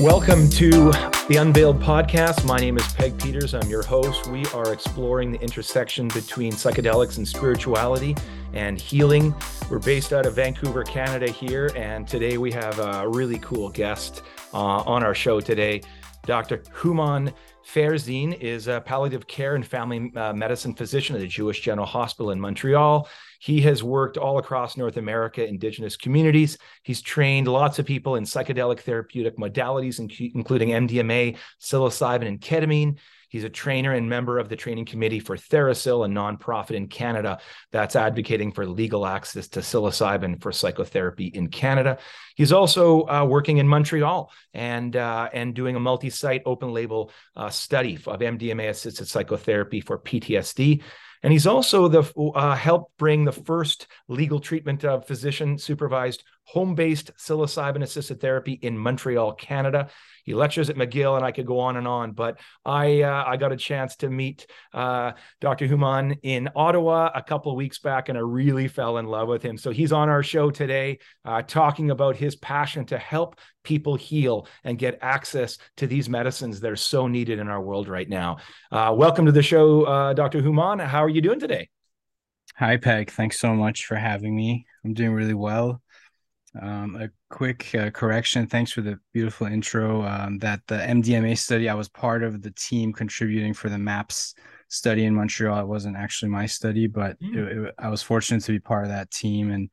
Welcome to the Unveiled podcast. My name is Peg Peters. I'm your host. We are exploring the intersection between psychedelics and spirituality and healing. We're based out of Vancouver, Canada, here. And today we have a really cool guest uh, on our show today. Dr. Houman Farzin is a palliative care and family uh, medicine physician at the Jewish General Hospital in Montreal. He has worked all across North America, indigenous communities. He's trained lots of people in psychedelic therapeutic modalities, including MDMA, psilocybin, and ketamine. He's a trainer and member of the training committee for TheraPsil, a nonprofit in Canada that's advocating for legal access to psilocybin for psychotherapy in Canada. He's also uh, working in Montreal and uh, and doing a multi-site open-label uh, study of MDMA-assisted psychotherapy for PTSD. And he's also the uh, helped bring the first legal treatment of physician supervised home-based psilocybin assisted therapy in Montreal, Canada. He lectures at McGill, and I could go on and on. But I uh, I got a chance to meet uh, Dr. Houman in Ottawa a couple of weeks back, and I really fell in love with him. So he's on our show today, uh, talking about his passion to help people heal and get access to these medicines that are so needed in our world right now. Uh, welcome to the show, uh, Dr. Houman. How are you doing today? Hi, Peg. Thanks so much for having me. I'm doing really well. Um, a quick uh, correction. Thanks for the beautiful intro. Um, that the MDMA study, I was part of the team contributing for the MAPS study in Montreal. It wasn't actually my study, but mm. it, it, I was fortunate to be part of that team. And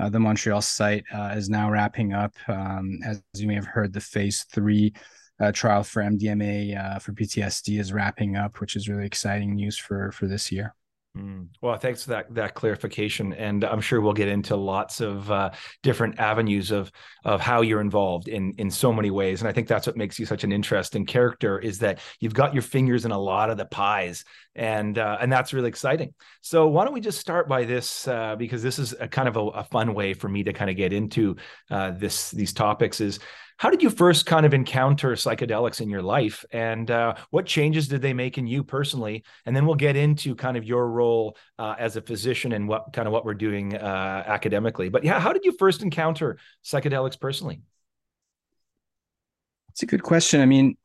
uh, the Montreal site uh, is now wrapping up. Um, as you may have heard, the phase three uh, trial for MDMA uh, for PTSD is wrapping up, which is really exciting news for for this year. Mm. Well, thanks for that that clarification, and I'm sure we'll get into lots of uh, different avenues of of how you're involved in in so many ways. And I think that's what makes you such an interesting character is that you've got your fingers in a lot of the pies, and uh, and that's really exciting. So why don't we just start by this uh, because this is a kind of a, a, fun way for me to kind of get into uh, this these topics is how did you first kind of encounter psychedelics in your life, and uh, what changes did they make in you personally? And then we'll get into kind of your role uh, as a physician and what kind of what we're doing uh, academically. But yeah, how did you first encounter psychedelics personally? It's a good question. I mean,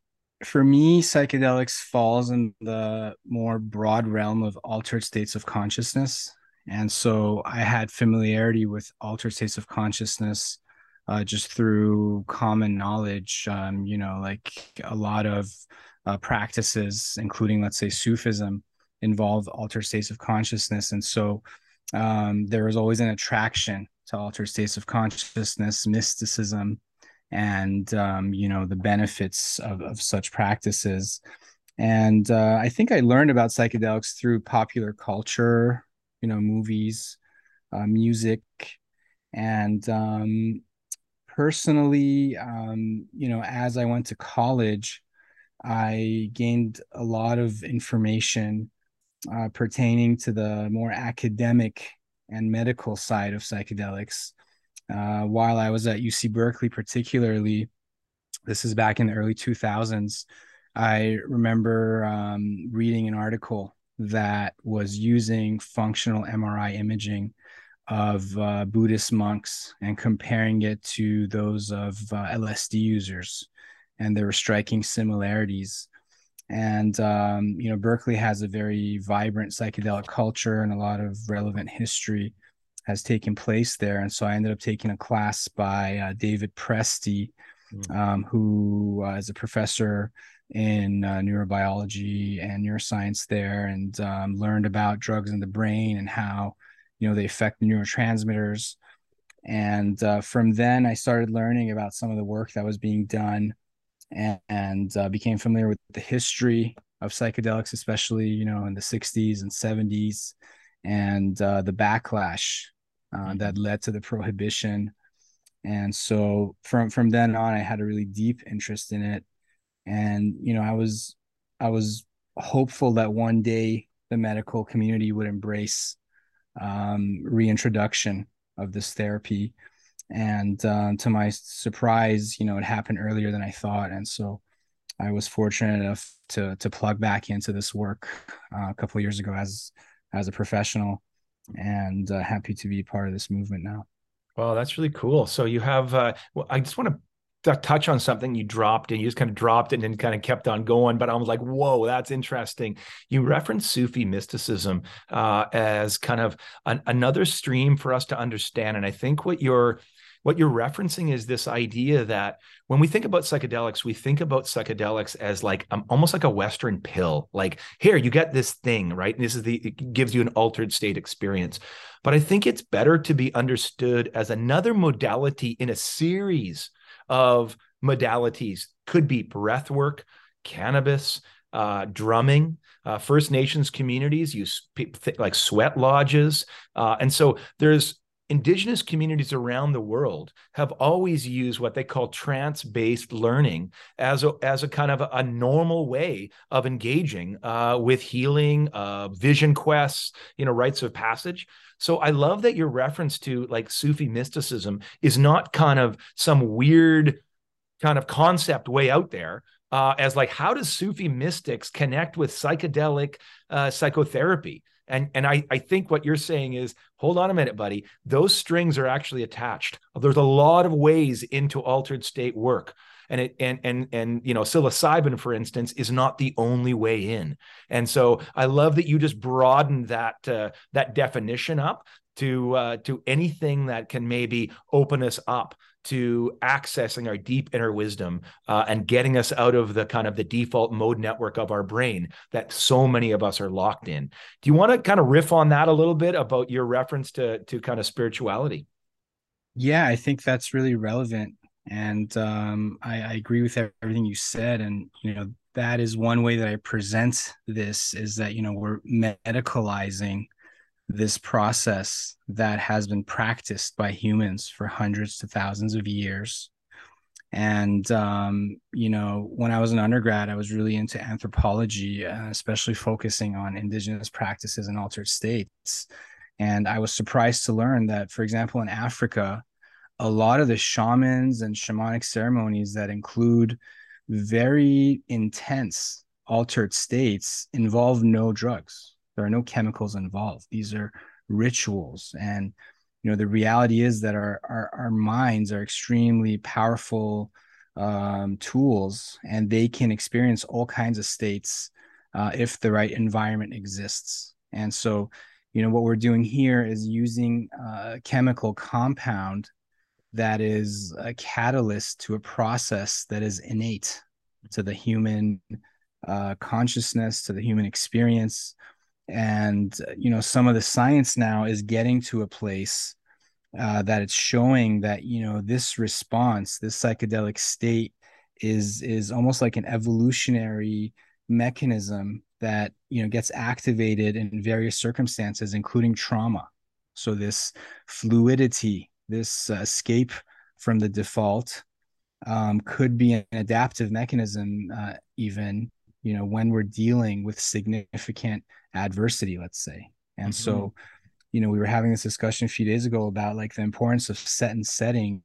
for me, psychedelics falls in the more broad realm of altered states of consciousness. And so I had familiarity with altered states of consciousness uh, just through common knowledge. Um, you know, like a lot of uh, practices, including let's say Sufism, involve altered states of consciousness, and so um, there was always an attraction to altered states of consciousness, mysticism, and um, you know the benefits of, of such practices. And uh, I think I learned about psychedelics through popular culture, you know, movies, uh, music, and um, personally, um, you know, as I went to college, I gained a lot of information uh, pertaining to the more academic and medical side of psychedelics. Uh, while I was at UC Berkeley, particularly, this is back in the early 2000s, I remember um, reading an article that was using functional MRI imaging of uh, Buddhist monks and comparing it to those of uh, LSD users, and there were striking similarities. And um, you know, Berkeley has a very vibrant psychedelic culture, and a lot of relevant history has taken place there. And so I ended up taking a class by uh, David Presti, mm. um, who uh, is a professor in uh, neurobiology and neuroscience there, and um, learned about drugs in the brain and how you know they affect the neurotransmitters. And uh, from then i started learning about some of the work that was being done and, and uh, became familiar with the history of psychedelics especially you know in the 60s and 70s and uh, the backlash uh, mm-hmm. that led to the prohibition. And so from from then on i had a really deep interest in it. And you know i was i was hopeful that one day the medical community would embrace um, reintroduction of this therapy. And uh, to my surprise, you know, it happened earlier than I thought. And so I was fortunate enough to to plug back into this work uh, a couple years ago as as a professional, and uh, happy to be part of this movement now. Well, that's really cool. So you have. Uh, well, I just want to touch on something you dropped and you just kind of dropped it and then kind of kept on going but i was like whoa that's interesting you referenced sufi mysticism uh, as kind of an, another stream for us to understand and i think what you're what you're referencing is this idea that when we think about psychedelics, we think about psychedelics as like um, almost like a Western pill. Like, here, you get this thing, right? And this is the, it gives you an altered state experience. But I think it's better to be understood as another modality in a series of modalities. Could be breath work, cannabis, uh, drumming. Uh, First Nations communities use like sweat lodges. Uh, and so there's indigenous communities around the world have always used what they call trance-based learning as a, as a kind of a, a normal way of engaging uh, with healing, uh, vision quests, you know, rites of passage. So I love that your reference to like Sufi mysticism is not kind of some weird kind of concept way out there, uh, as like how does Sufi mystics connect with psychedelic uh, psychotherapy? And and I I think what you're saying is hold on a minute, buddy. Those strings are actually attached. There's a lot of ways into altered state work. And it and and and you know psilocybin, for instance, is not the only way in. And so I love that you just broadened that uh, that definition up to uh, to anything that can maybe open us up to accessing our deep inner wisdom uh, and getting us out of the kind of the default mode network of our brain that so many of us are locked in. Do you want to kind of riff on that a little bit about your reference to to kind of spirituality? Yeah, I think that's really relevant, and um, I, I agree with everything you said. And you know, that is one way that I present this is that you know we're medicalizing this process that has been practiced by humans for hundreds to thousands of years. And, um, you know, when I was an undergrad, I was really into anthropology, uh, especially focusing on indigenous practices and altered states. And I was surprised to learn that, for example, in Africa, a lot of the shamans and shamanic ceremonies that include very intense altered states involve no drugs there are no chemicals involved. These are rituals. And, you know, the reality is that our, our, our minds are extremely powerful um, tools and they can experience all kinds of states uh, if the right environment exists. And so, you know, what we're doing here is using a chemical compound that is a catalyst to a process that is innate to the human uh, consciousness, to the human experience, and you know some of the science now is getting to a place uh, that it's showing that you know this response this psychedelic state is is almost like an evolutionary mechanism that you know gets activated in various circumstances including trauma. So this fluidity this uh, escape from the default um, could be an adaptive mechanism uh, even you know when we're dealing with significant adversity let's say. And mm-hmm. so you know we were having this discussion a few days ago about like the importance of set and setting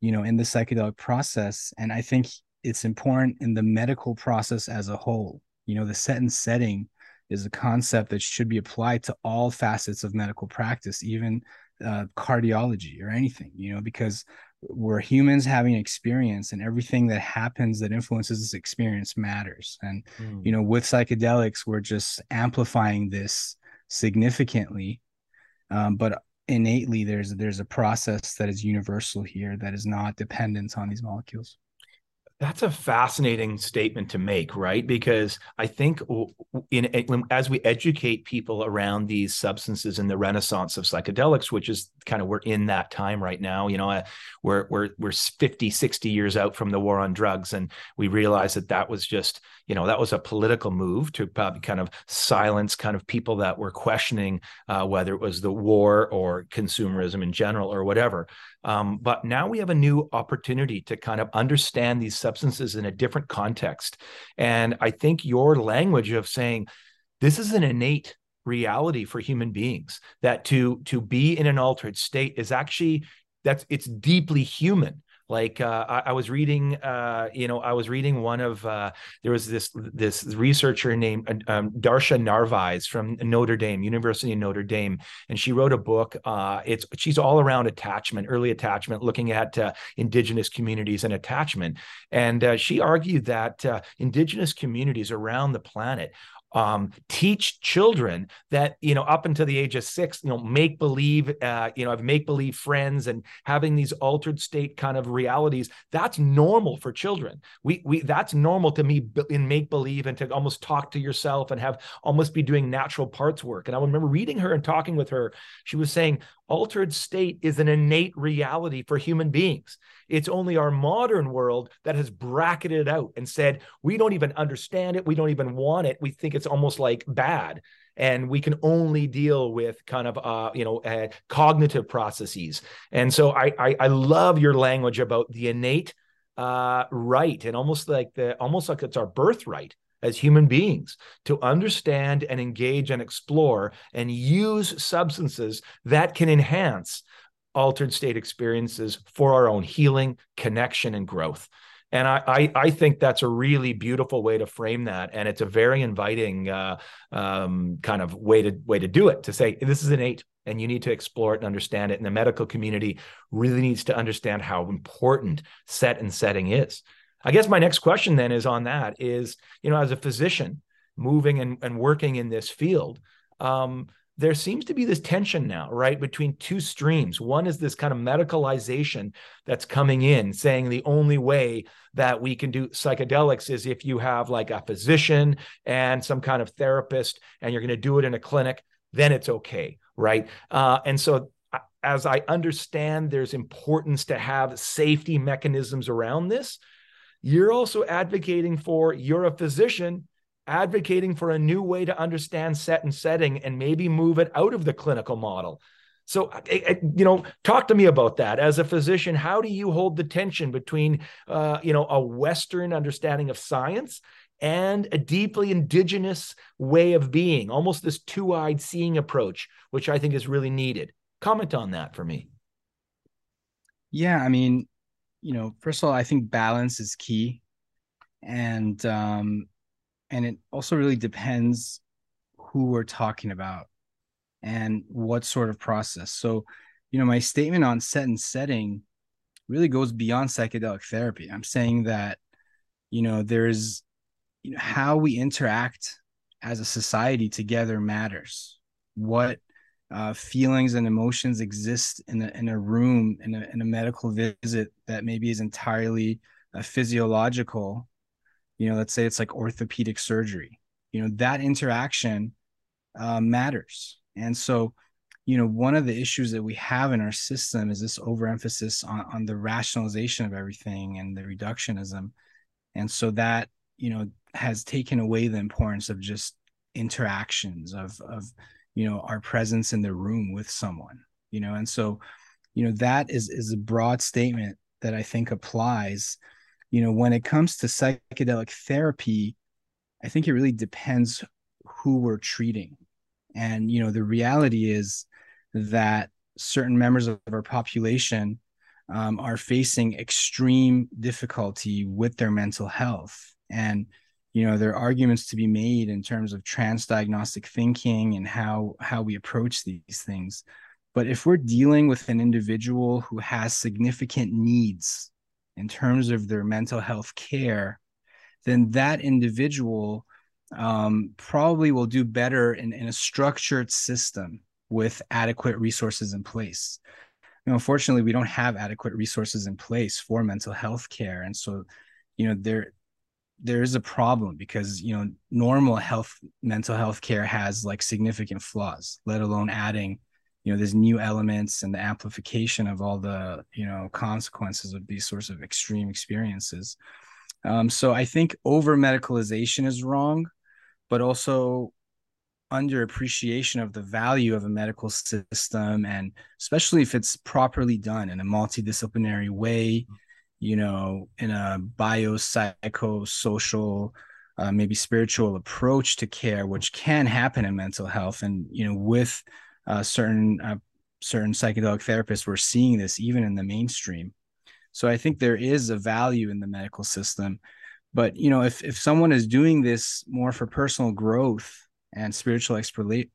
you know in the psychedelic process. And i think it's important in the medical process as a whole. You know the set and setting is a concept that should be applied to all facets of medical practice even uh, cardiology or anything you know because we're humans having experience and everything that happens that influences this experience matters and mm. you know with psychedelics we're just amplifying this significantly um, but innately there's there's a process that is universal here that is not dependent on these molecules that's a fascinating statement to make, right? Because I think in, as we educate people around these substances in the renaissance of psychedelics, which is kind of we're in that time right now, you know, uh, we're we're we're 50, 60 years out from the war on drugs, and we realize that that was just, you know, that was a political move to probably kind of silence kind of people that were questioning uh, whether it was the war or consumerism in general or whatever. Um, but now we have a new opportunity to kind of understand these substances in a different context. And I think your language of saying this is an innate reality for human beings that to to be in an altered state is actually that's it's deeply human like uh, I, I, was reading, uh, you know, I was reading one of uh, there was this this researcher named uh, um, Darcia Narvaez from Notre Dame, University of Notre Dame, and she wrote a book. Uh, it's she's all around attachment, early attachment, looking at uh, indigenous communities and attachment. And she argued that indigenous communities around the planet um, teach children that you know up until the age of six you know make believe uh, you know have make believe friends and having these altered state kind of realities that's normal for children. We we that's normal to me in make believe and to almost talk to yourself and have almost be doing natural parts work. And i remember reading her and talking with her. She was saying altered state is an innate reality for human beings. It's only our modern world that has bracketed it out and said, we don't even understand it. We don't even want it. We think it's almost like bad. And we can only deal with kind of, uh, you know, uh, cognitive processes. And so I, I, I love your language about the innate uh, right and almost like the, almost like it's our birthright as human beings to understand and engage and explore and use substances that can enhance altered state experiences for our own healing, connection, and growth. And I, I, I think that's a really beautiful way to frame that, and it's a very inviting uh, um, kind of way to way to do it. To say this is innate, and you need to explore it and understand it. And the medical community really needs to understand how important set and setting is. I guess my next question then is on that is, you know, as a physician moving and, and working in this field, um, there seems to be this tension now, right, between two streams. One is this kind of medicalization that's coming in, saying the only way that we can do psychedelics is if you have like a physician and some kind of therapist, and you're going to do it in a clinic, then it's okay, right? Uh, and so as I understand there's importance to have safety mechanisms around this, you're also advocating for, you're a physician advocating for a new way to understand set and setting and maybe move it out of the clinical model. So, you know, talk to me about that. As a physician, how do you hold the tension between, uh, you know, a Western understanding of science and a deeply indigenous way of being, almost this two eyed seeing approach, which I think is really needed? Comment on that for me. Yeah, I mean, you know, first of all, I think balance is key, and um, and it also really depends who we're talking about and what sort of process. So, you know, my statement on set and setting really goes beyond psychedelic therapy. I'm saying that, you know, there's you know how we interact as a society together matters. What uh, feelings and emotions exist in a, in a room in a, in a medical visit that maybe is entirely uh, physiological you know let's say it's like orthopedic surgery you know that interaction uh, matters. And so you know one of the issues that we have in our system is this overemphasis on, on the rationalization of everything and the reductionism. And so that you know has taken away the importance of just interactions of of you know our presence in the room with someone you know? And so you know that is is a broad statement that i think applies you know when it comes to psychedelic therapy i think it really depends who we're treating. And you know the reality is that certain members of our population um, are facing extreme difficulty with their mental health. And you know there are arguments to be made in terms of transdiagnostic thinking and how how we approach these things. But if we're dealing with an individual who has significant needs in terms of their mental health care then that individual um, probably will do better in, in a structured system with adequate resources in place. You know, unfortunately we don't have adequate resources in place for mental health care. And so you know there there is a problem because you know normal health mental health care has like significant flaws let alone adding you know there's new elements and the amplification of all the you know consequences of these sorts of extreme experiences um, so i think over medicalization is wrong but also under appreciation of the value of a medical system and especially if it's properly done in a multidisciplinary way you know, in a biopsychosocial, uh, maybe spiritual approach to care, which can happen in mental health. And, you know, with uh, certain, uh, certain psychedelic therapists, we're seeing this even in the mainstream. so i think there is a value in the medical system but you know if if someone is doing this more for personal growth and spiritual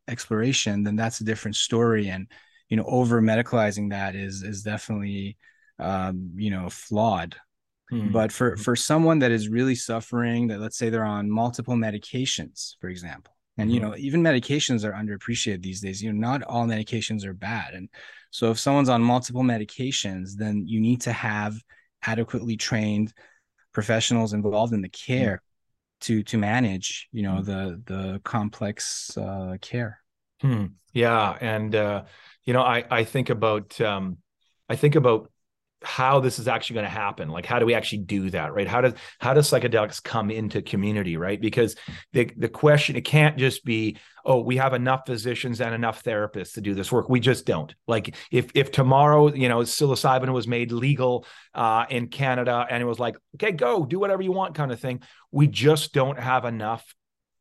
exploration then that's a different story and you know over medicalizing that is is definitely um you know flawed hmm. but for hmm. for someone that is really suffering that let's say they're on multiple medications for example and you mm-hmm. know even medications are underappreciated these days you know not all medications are bad and so if someone's on multiple medications then you need to have adequately trained professionals involved in the mm. care to to manage you know mm. the the complex uh, care hmm. yeah and uh, you know i i think about um i think about how this is actually going to happen. Like how do we actually do that right? How does how does psychedelics come into community right? Because the the question it can't just be oh we have enough physicians and enough therapists to do this work. We just don't. Like if if tomorrow you know psilocybin was made legal uh, in canada and it was like okay go do whatever you want kind of thing we just don't have enough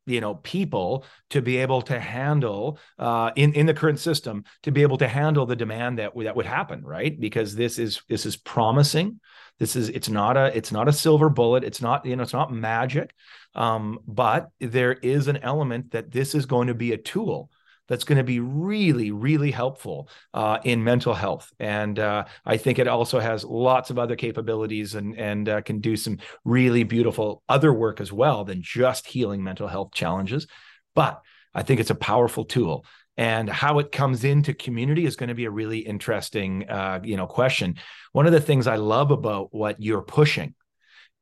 you know people to be able to handle uh, in in the current system to be able to handle the demand that that would happen right? Because this is this is promising. This is it's not a it's not a silver bullet. It's not you know it's not magic. Um, but there is an element that this is going to be a tool that's going to be really, really helpful uh, in mental health. And uh, I think it also has lots of other capabilities and and uh, can do some really beautiful other work as well than just healing mental health challenges. But I think it's a powerful tool. And how it comes into community is going to be a really interesting, uh, you know, question. One of the things I love about what you're pushing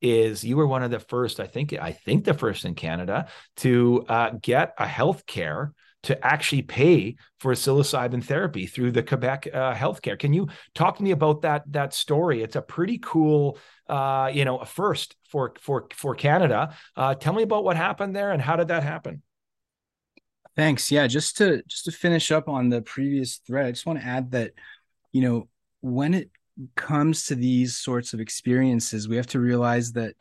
is you were one of the first, I think, I think the first in Canada to uh, get a health care to actually pay for psilocybin therapy through the Quebec uh, healthcare. Can you talk to me about that that story? It's a pretty cool, uh, you know, a first for for for Canada. Uh, tell me about what happened there and how did that happen? Thanks. Yeah, just to just to finish up on the previous thread, I just want to add that, you know, when it comes to these sorts of experiences, we have to realize that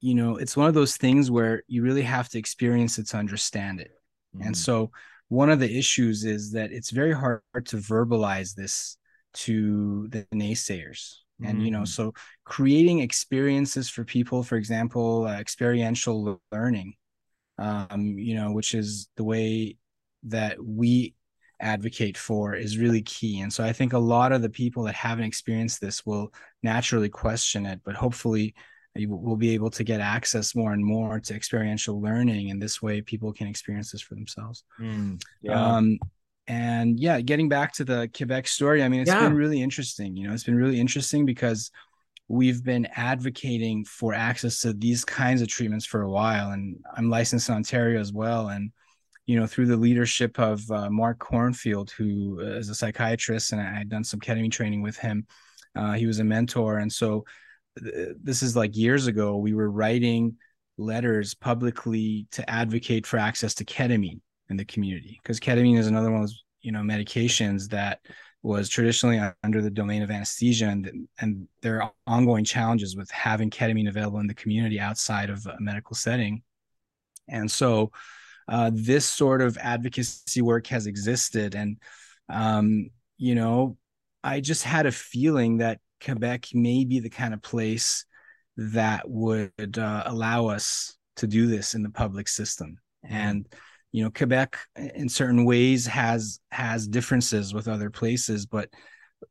you know it's one of those things where you really have to experience it to understand it Mm-hmm. And so one of the issues is that it's very hard to verbalize this to the naysayers. Mm-hmm. And you know, mm. so creating experiences for people, for example, uh, experiential learning, um, you know, which is the way that we advocate for is really key. And so I think a lot of the people that haven't experienced this will naturally question it, but hopefully we'll be able to get access more and more to experiential learning and this way people can experience this for themselves mm, yeah. Um, and yeah getting back to the quebec story i mean it's yeah. been really interesting you know it's been really interesting because we've been advocating for access to these kinds of treatments for a while and i'm licensed in ontario as well and you know through the leadership of uh, mark cornfield who is a psychiatrist and i had done some ketamine training with him uh, he was a mentor and so this is like years ago we were writing letters publicly to advocate for access to ketamine in the community because ketamine is another one of those you know medications that was traditionally under the domain of anesthesia and and there are ongoing challenges with having ketamine available in the community outside of a medical setting. And so uh, this sort of advocacy work has existed and um, you know i just had a feeling that Quebec may be the kind of place that would uh, allow us to do this in the public system. Mm-hmm. And you know, Quebec in certain ways has has differences with other places, but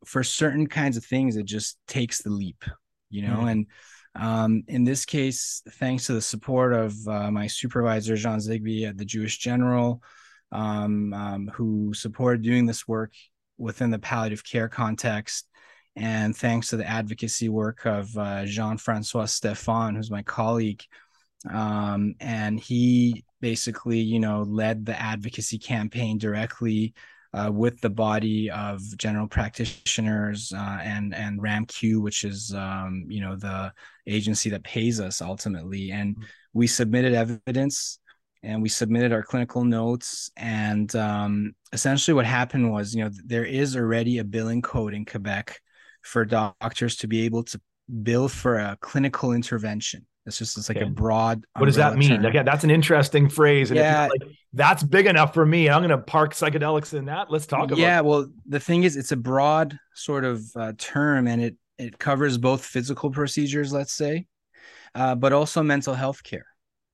for certain kinds of things, it just takes the leap. You know, mm-hmm. and um, in this case, thanks to the support of uh, my supervisor Jean Zigby at the Jewish General, um, um, who supported doing this work within the palliative care context, and thanks to the advocacy work of uh, Jean Francois Stefan, who's my colleague. Um, and he basically, you know, led the advocacy campaign directly uh, with the body of general practitioners uh, and and RAMQ, which is um, you know the agency that pays us ultimately. And mm-hmm. we submitted evidence and we submitted our clinical notes. And um, essentially, what happened was, you know, there is already a billing code in Quebec for doctors to be able to bill for a clinical intervention. It's just it's like okay. a broad. What does that mean? Term. Like, that's an interesting phrase. And yeah, like, that's big enough for me. I'm going to park psychedelics in that. Let's talk about. Yeah, well, the thing is, it's a broad sort of uh, term, and it it covers both physical procedures, let's say, uh, but also mental health care.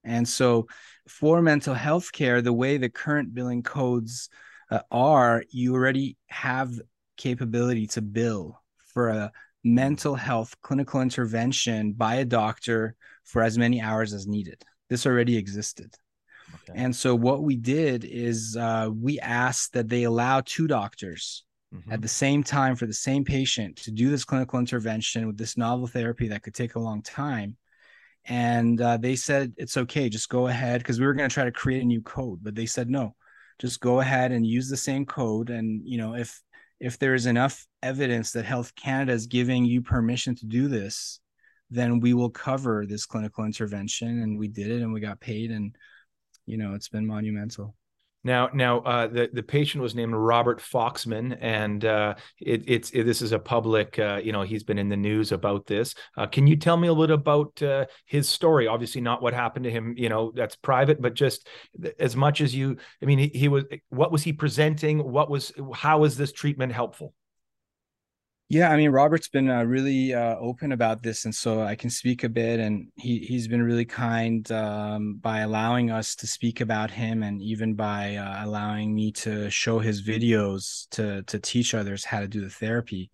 And so, for mental health care, the way the current billing codes uh, are, you already have capability to bill for a mental health clinical intervention by a doctor for as many hours as needed. This already existed. Okay. And so, what we did is uh, we asked that they allow two doctors mm-hmm. at the same time for the same patient to do this clinical intervention with this novel therapy that could take a long time. And uh, they said it's okay, just go ahead because we were going to try to create a new code, but they said no, just go ahead and use the same code. And you know, if if there is enough evidence that Health Canada is giving you permission to do this, then we will cover this clinical intervention. And we did it, and we got paid, and you know, it's been monumental. Now, now uh, the the patient was named Robert Foxman, and uh, it, it's it, this is a public. Uh, you know, he's been in the news about this. Uh, can you tell me a little about uh, his story? Obviously, not what happened to him. You know, that's private, but just as much as you. I mean, he, he was. What was he presenting? What was? How was this treatment helpful? Yeah, I mean, Robert's been uh, really uh, open about this, and so I can speak a bit. And he he's been really kind um, by allowing us to speak about him, and even by uh, allowing me to show his videos to to teach others how to do the therapy.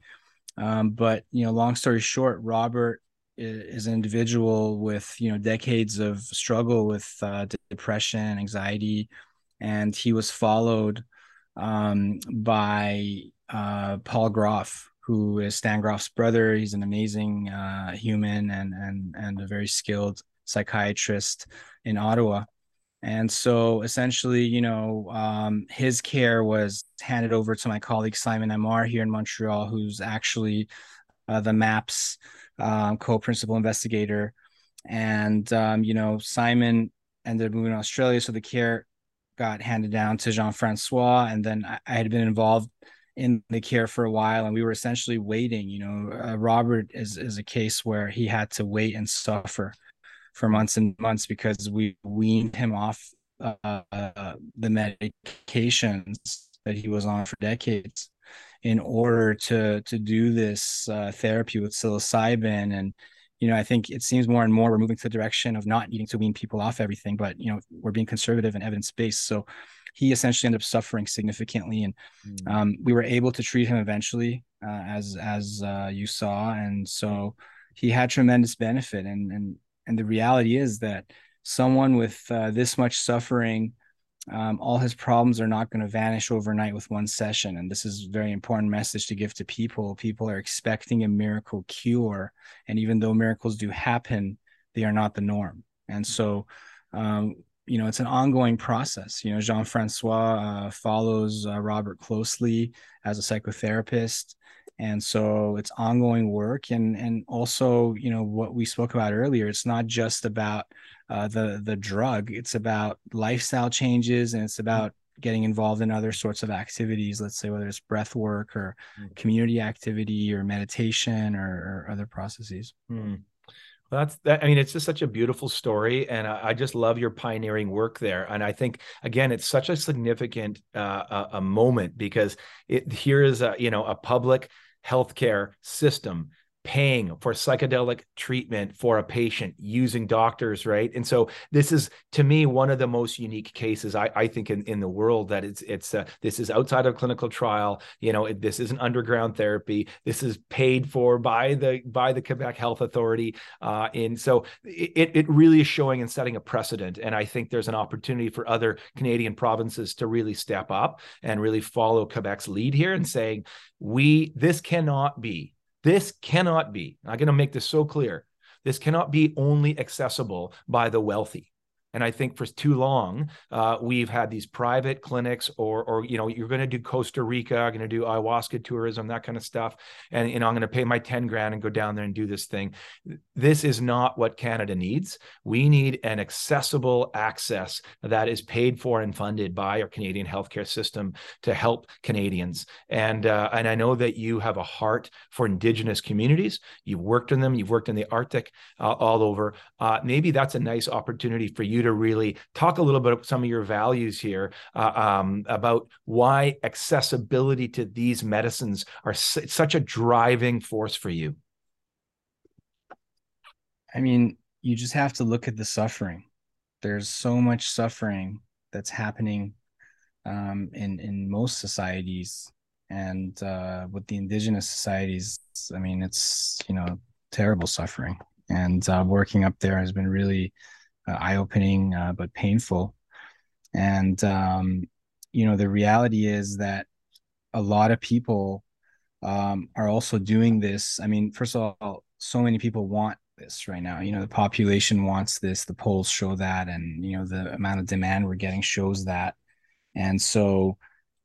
Um, but you know, long story short, Robert is an individual with you know decades of struggle with uh, depression, anxiety, and he was followed um, by uh, Paul Grof, who is Stan Grof's brother. He's an amazing uh, human and and and a very skilled psychiatrist in Ottawa. And so essentially, you know, um, his care was handed over to my colleague Simon Amar here in Montreal, who's actually uh, the MAPS um, co-principal investigator. And um, you know, Simon ended up moving to Australia, so the care got handed down to Jean Francois, and then I, I had been involved in the care for a while and we were essentially waiting you know uh, robert is is a case where he had to wait and suffer for months and months because we weaned him off uh, uh, the medications that he was on for decades in order to to do this uh, therapy with psilocybin and you know i think it seems more and more we're moving to the direction of not needing to wean people off everything but you know we're being conservative and evidence based so he essentially ended up suffering significantly, and mm. um, we were able to treat him eventually, uh, as as uh, you saw, and so he had tremendous benefit. And and and the reality is that someone with uh, this much suffering, um, all his problems are not going to vanish overnight with one session. And this is a very important message to give to people. People are expecting a miracle cure, and even though miracles do happen, they are not the norm. And so um, you know it's an ongoing process you know jean-francois uh, follows uh, robert closely as a psychotherapist and so it's ongoing work and and also you know what we spoke about earlier it's not just about uh, the the drug it's about lifestyle changes and it's about getting involved in other sorts of activities let's say whether it's breath work or mm. community activity or meditation or, or other processes mm. Well, that's that. I mean, it's just such a beautiful story, and I, I, just love your pioneering work there. And I think again, it's such a significant uh, a, a moment because it here is a you know a public healthcare system paying for psychedelic treatment for a patient using doctors right? And so this is to me one of the most unique cases i, I think in, in the world that it's it's uh, this is outside of clinical trial. You know it, this isn't underground therapy. This is paid for by the by the quebec health authority uh, and so it, it really is showing and setting a precedent. And i think there's an opportunity for other canadian provinces to really step up and really follow quebec's lead here and saying we this cannot be this cannot be, I'm going to make this so clear. This cannot be only accessible by the wealthy. And I think for too long, uh, we've had these private clinics, or, or you know, you're going to do Costa Rica, going to do ayahuasca tourism, that kind of stuff, and you know, I'm going to pay my ten grand and go down there and do this thing. This is not what Canada needs. We need an accessible access that is paid for and funded by our Canadian healthcare system to help Canadians. And uh, and I know that you have a heart for Indigenous communities. You've worked in them. You've worked in the Arctic uh, all over. Uh, maybe that's a nice opportunity for you to really talk a little bit about some of your values here uh, um, about why accessibility to these medicines are such a driving force for you. I mean, you just have to look at the suffering. There's so much suffering that's happening um, in in most societies, and uh, with the indigenous societies, I mean, it's you know terrible suffering. And uh, working up there has been really eye opening, uh, but painful. And um, you know, the reality is that a lot of people um, are also doing this. I mean, first of all, so many people want this right now. You know, the population wants this. The polls show that, and you know, the amount of demand we're getting shows that. And so,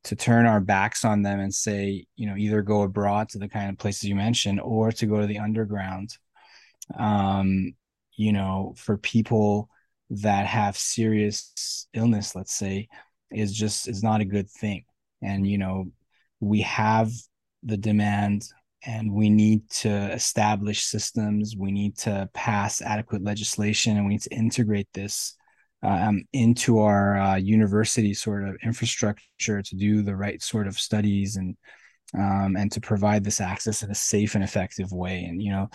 to turn our backs on them and say, you know, either go abroad to the kind of places you mentioned, or to go to the underground, um, you know, for people that have serious illness, let's say, is just is not a good thing. And you know, we have the demand and we need to establish systems. We need to pass adequate legislation and we need to integrate this um, into our uh, university sort of infrastructure to do the right sort of studies and um, and to provide this access in a safe and effective way. And you know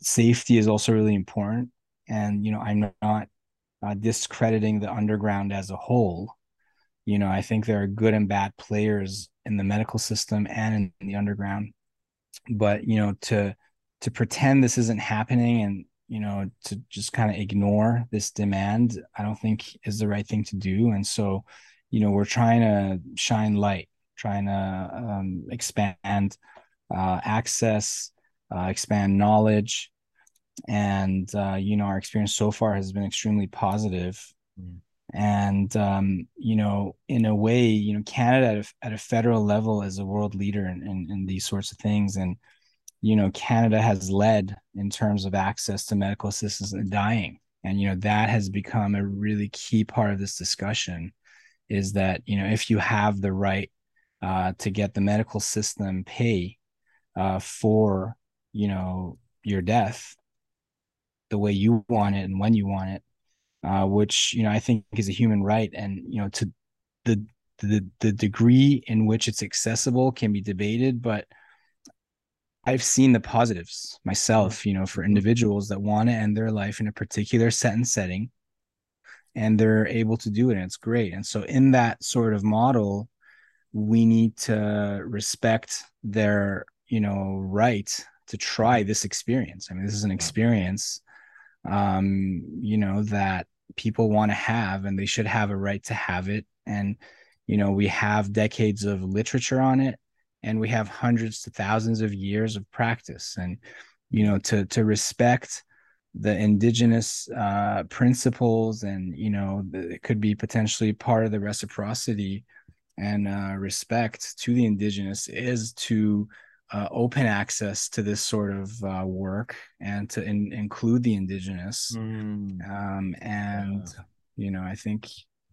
safety is also really important. And you know i'm not uh, discrediting the underground as a whole. You know i think there are good and bad players in the medical system and in the underground. But you know to to pretend this isn't happening and you know to just kind of ignore this demand i don't think is the right thing to do. And so you know we're trying to shine light trying to um, expand uh, access uh, expand knowledge and uh, you know our experience so far has been extremely positive. Mm. And um, you know in a way you know canada at a, at a federal level is a world leader in, in, in, these sorts of things. And you know canada has led in terms of access to medical assistance and dying. And you know that has become a really key part of this discussion is that you know if you have the right uh, to get the medical system pay uh, for you know your death the way you want it and when you want it uh, which you know I think is a human right, and you know to the the the degree in which it's accessible can be debated, but I've seen the positives myself. You know, for individuals that want to end their life in a particular set and setting, and they're able to do it, and it's great. And so, in that sort of model, we need to respect their you know right to try this experience. I mean, this is an experience um, you know, that people want to have and they should have a right to have it. And you know we have decades of literature on it and we have hundreds to thousands of years of practice. And you know to to respect the indigenous uh, principles and you know it could be potentially part of the reciprocity and uh, respect to the indigenous is to uh, open access to this sort of uh, work and to in, include the indigenous. Mm. Um, and, yeah. you know, I think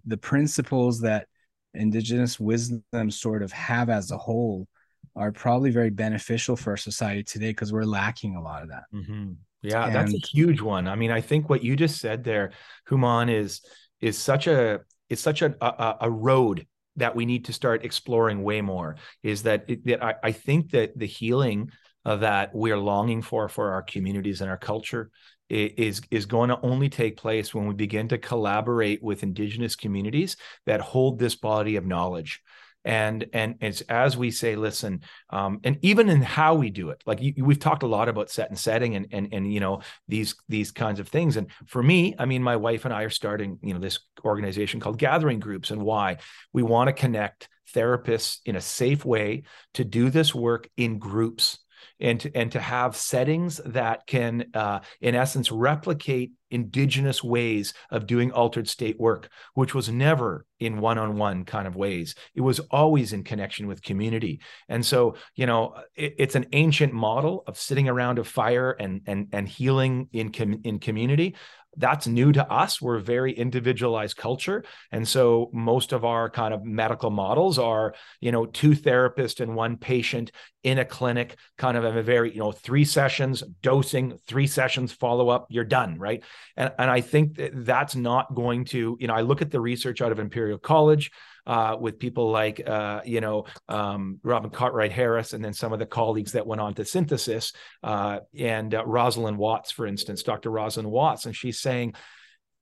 the principles that indigenous wisdom sort of have as a whole are probably very beneficial for our society today because we're lacking a lot of that. Mm-hmm. Yeah, and, that's a huge one. I mean, I think what you just said there, Houman, is is such a it's such a, a, a road that we need to start exploring way more is that, it, that I, I, think that the healing that we're longing for for our communities and our culture is is going to only take place when we begin to collaborate with indigenous communities that hold this body of knowledge and and it's as we say listen um, and even in how we do it like you, we've talked a lot about set and setting and and and you know these these kinds of things. And for me i mean my wife and i are starting you know this organization called gathering groups and why. We want to connect therapists in a safe way to do this work in groups and to, and to have settings that can, uh, in essence, replicate indigenous ways of doing altered state work, which was never in one-on-one kind of ways. It was always in connection with community. And so, you know, it, it's an ancient model of sitting around a fire and and and healing in com- in community that's new to us. We're a very individualized culture. And so most of our kind of medical models are, you know, two therapists and one patient in a clinic, kind of a very, you know, three sessions, dosing, three sessions, follow up, you're done. Right. And, and I think that that's not going to, you know, I look at the research out of Imperial College. Uh, with people like uh, you know um, Robin Carhart-Harris, and then some of the colleagues that went on to Synthesis, uh, and uh, Rosalind Watts, for instance, Dr. Rosalind Watts, and she's saying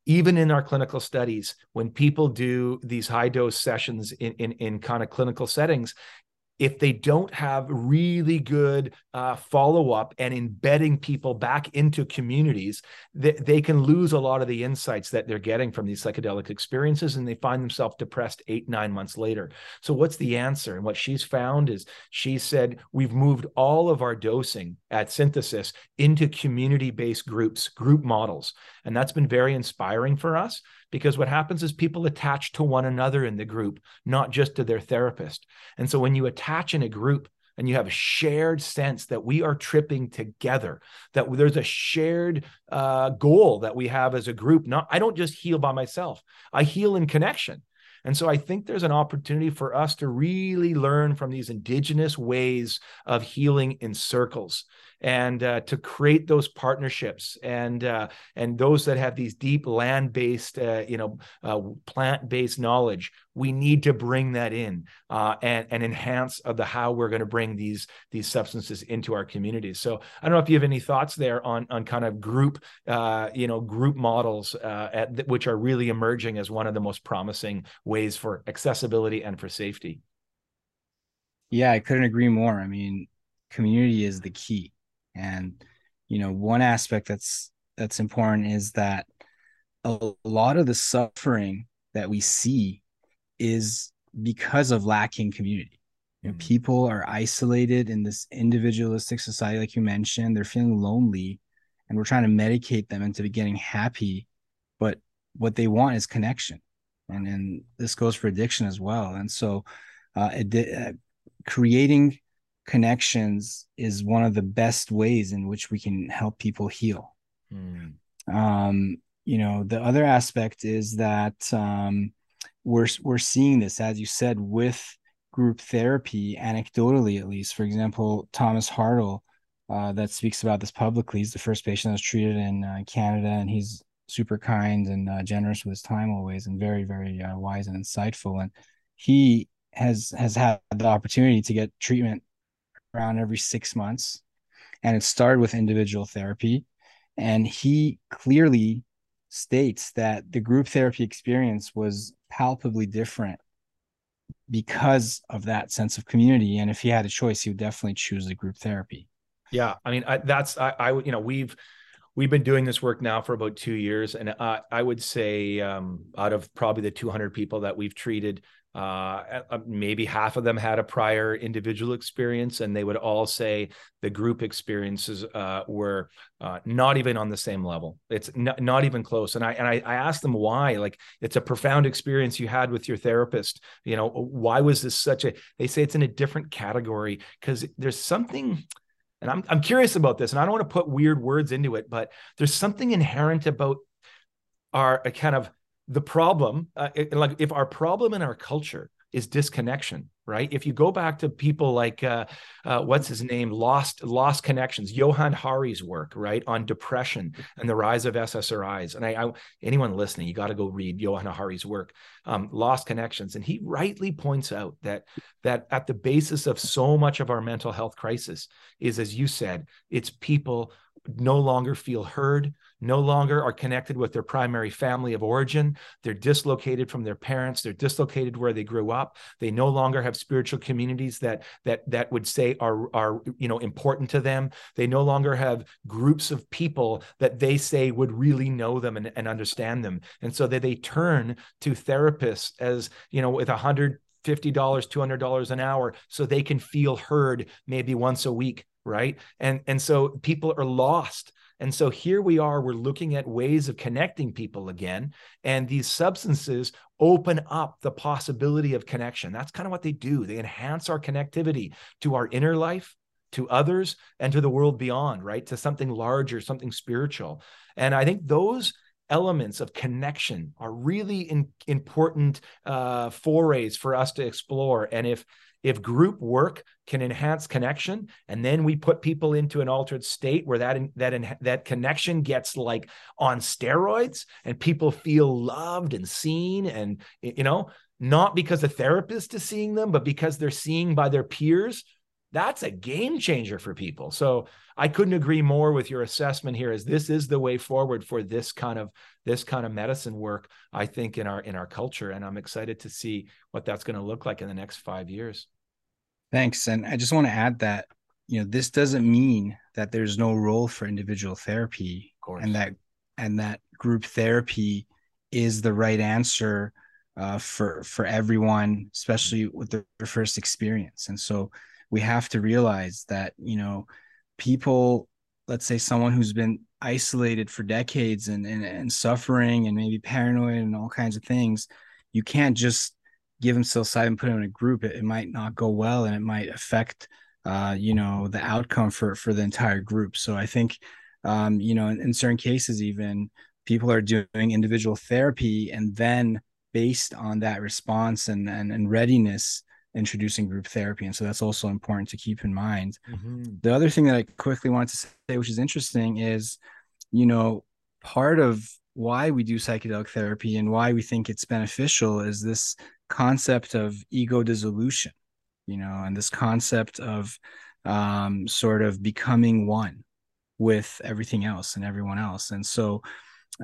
even in our clinical studies, when people do these high dose sessions in, in, in kind of clinical settings, if they don't have really good uh, follow up and embedding people back into communities, they, they can lose a lot of the insights that they're getting from these psychedelic experiences and they find themselves depressed eight, nine months later. So, what's the answer? And what she's found is she said, We've moved all of our dosing at Synthesis into community based groups, group models. And that's been very inspiring for us because what happens is people attach to one another in the group, not just to their therapist. And so when you attach in a group, and you have a shared sense that we are tripping together that there's a shared uh, goal that we have as a group not i don't just heal by myself i heal in connection and so I think there's an opportunity for us to really learn from these indigenous ways of healing in circles and uh, to create those partnerships and uh, and those that have these deep land-based, uh, you know, uh, plant-based knowledge. We need to bring that in uh, and and enhance of the how we're going to bring these these substances into our communities. So I don't know if you have any thoughts there on on kind of group, uh, you know, group models at, which are really emerging as one of the most promising ways for accessibility and for safety. Yeah, I couldn't agree more. I mean, community is the key. And you know, one aspect that's that's important is that a lot of the suffering that we see is because of lacking community. You know, mm-hmm. people are isolated in this individualistic society, like you mentioned. They're feeling lonely, and we're trying to medicate them into getting happy. But what they want is connection and and this goes for addiction as well. And so, uh, uh, creating connections is one of the best ways in which we can help people heal. Mm. Um, you know, the other aspect is that um, we're we're seeing this, as you said, with group therapy, anecdotally at least. For example, Thomas Hartle. Uh, that speaks about this publicly. He's the first patient that was treated in uh, Canada, and he's super kind and uh, generous with his time always, and very very uh, wise and insightful. And he has has had the opportunity to get treatment around every six months, and it started with individual therapy. And he clearly states that the group therapy experience was palpably different because of that sense of community. And if he had a choice, he would definitely choose the group therapy. Yeah, I mean, I, that's I, I, you know, we've we've been doing this work now for about two years, and I, I would say um, out of probably the 200 people that we've treated, uh, maybe half of them had a prior individual experience, and they would all say the group experiences uh, were uh, not even on the same level. It's not, not even close. And I and I, I asked them why. Like it's a profound experience you had with your therapist. You know, why was this such a? They say it's in a different category because there's something and I'm, I'm curious about this and i don't want to put weird words into it but there's something inherent about our kind of the problem uh, like if our problem in our culture is disconnection right? If you go back to people like uh, uh, what's his name? Lost lost connections johann hari's work right on depression and the rise of ssris and I, I anyone listening you got to go read johann hari's work um, lost connections. And he rightly points out that that at the basis of so much of our mental health crisis is as you said it's people no longer feel heard no longer are connected with their primary family of origin. They're dislocated from their parents. They're dislocated where they grew up. They no longer have spiritual communities that that that would say are are you know important to them. They no longer have groups of people that they say would really know them and, and understand them. And so that they turn to therapists as you know with a hundred $50, $200 an hour so they can feel heard maybe once a week right and and so people are lost and so here we are, we're looking at ways of connecting people again. And these substances open up the possibility of connection. That's kind of what they do. They enhance our connectivity to our inner life, to others, and to the world beyond, right? To something larger, something spiritual. And I think those elements of connection are really in, important uh, forays for us to explore. And if if group work can enhance connection and then we put people into an altered state where that that that connection gets like on steroids and people feel loved and seen and you know not because the therapist is seeing them, but because they're seeing by their peers, that's a game changer for people. So I couldn't agree more with your assessment here as this is the way forward for this kind of this kind of medicine work, I think, in our in our culture. And I'm excited to see what that's going to look like in the next five years. Thanks. And I just want to add that, you know, this doesn't mean that there's no role for individual therapy and that and that group therapy is the right answer uh, for for everyone, especially with their first experience. And so we have to realize that you know people, let's say someone who's been isolated for decades and, and and suffering and maybe paranoid and all kinds of things, you can't just give them psilocybin and put them in a group. It, it might not go well and it might affect uh, you know the outcome for for the entire group. So I think um, you know in, in certain cases even people are doing individual therapy and then based on that response and, and, and readiness introducing group therapy and so that's also important to keep in mind mm-hmm. the other thing that i quickly wanted to say which is interesting is you know part of why we do psychedelic therapy and why we think it's beneficial is this concept of ego dissolution you know and this concept of um, sort of becoming one with everything else and everyone else and so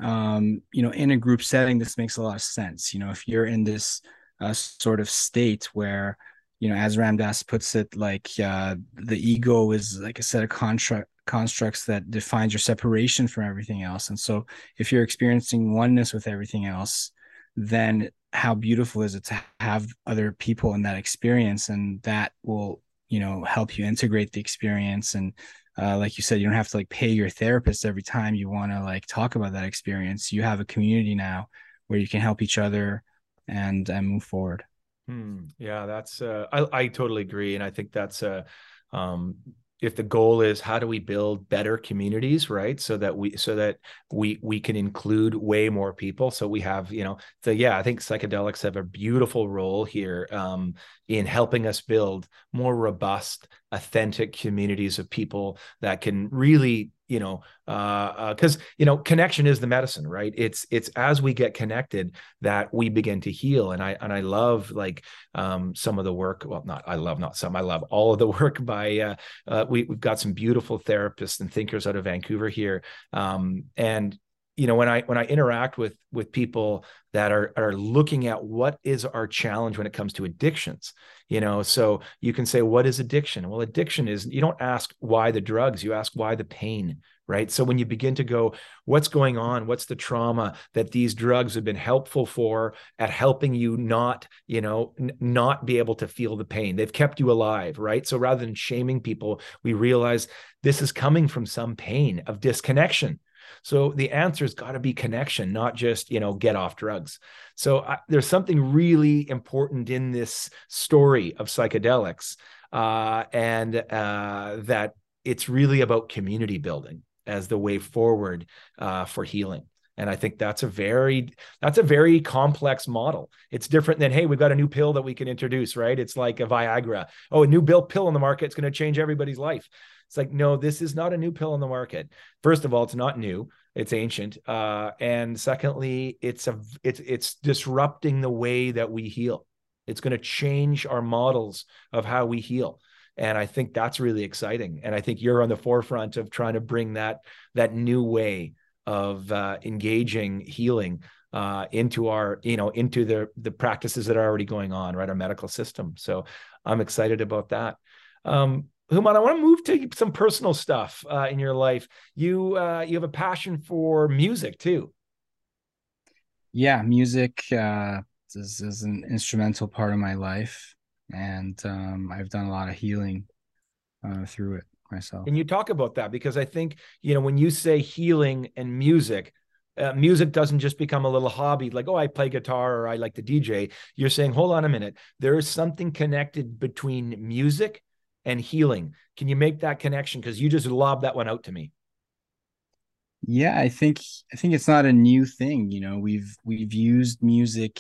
um, you know, in a group setting, this makes a lot of sense. You know, if you're in this uh, sort of state where, you know, as Ram Dass puts it, like uh, the ego is like a set of construct constructs that defines your separation from everything else. And so, if you're experiencing oneness with everything else, then how beautiful is it to have other people in that experience, and that will, you know, help you integrate the experience and uh, like you said, you don't have to like pay your therapist every time you want to like talk about that experience. You have a community now where you can help each other and and move forward. Hmm. Yeah, that's uh, I I totally agree, and I think that's a uh, um, if the goal is how do we build better communities right so that we so that we we can include way more people so we have you know so yeah i think psychedelics have a beautiful role here um, in helping us build more robust authentic communities of people that can really you know uh because uh, you know connection is the medicine right? It's it's as we get connected that we begin to heal. And i and i love like um some of the work well not i love not some i love all of the work by uh, uh we, we've got some beautiful therapists and thinkers out of vancouver here. Um and you know when i when i interact with with people that are are looking at what is our challenge when it comes to addictions you know? So you can say what is addiction? Well addiction is you don't ask why the drugs you ask why the pain right? So when you begin to go what's going on? What's the trauma that these drugs have been helpful for at helping you not you know n- not be able to feel the pain? They've kept you alive right? So rather than shaming people we realize this is coming from some pain of disconnection so the answer's got to be connection, not just, you know, get off drugs. So I, there's something really important in this story of psychedelics uh, and uh, that it's really about community building as the way forward uh, for healing. And i think that's a very that's a very complex model. It's different than hey we've got a new pill that we can introduce right? It's like a viagra. Oh a new bill pill in the market it's going to change everybody's life it's like, no, this is not a new pill on the market. First of all, it's not new; it's ancient. Uh, and secondly, it's a it's it's disrupting the way that we heal. It's going to change our models of how we heal and i think that's really exciting and i think you're on the forefront of trying to bring that that new way of uh, engaging healing uh, into our you know into the the practices that are already going on right our medical system so i'm excited about that um, Houman, I want to move to some personal stuff uh, in your life. You uh, you have a passion for music too. Yeah, music uh, is, is an instrumental part of my life, and um, I've done a lot of healing uh, through it myself. And you talk about that because I think you know when you say healing and music, uh, music doesn't just become a little hobby like oh i play guitar or i like to dj you're saying hold on a minute there is something connected between music and healing. Can you make that connection? Because you just lobbed that one out to me. Yeah, I think I think it's not a new thing. You know, we've we've used music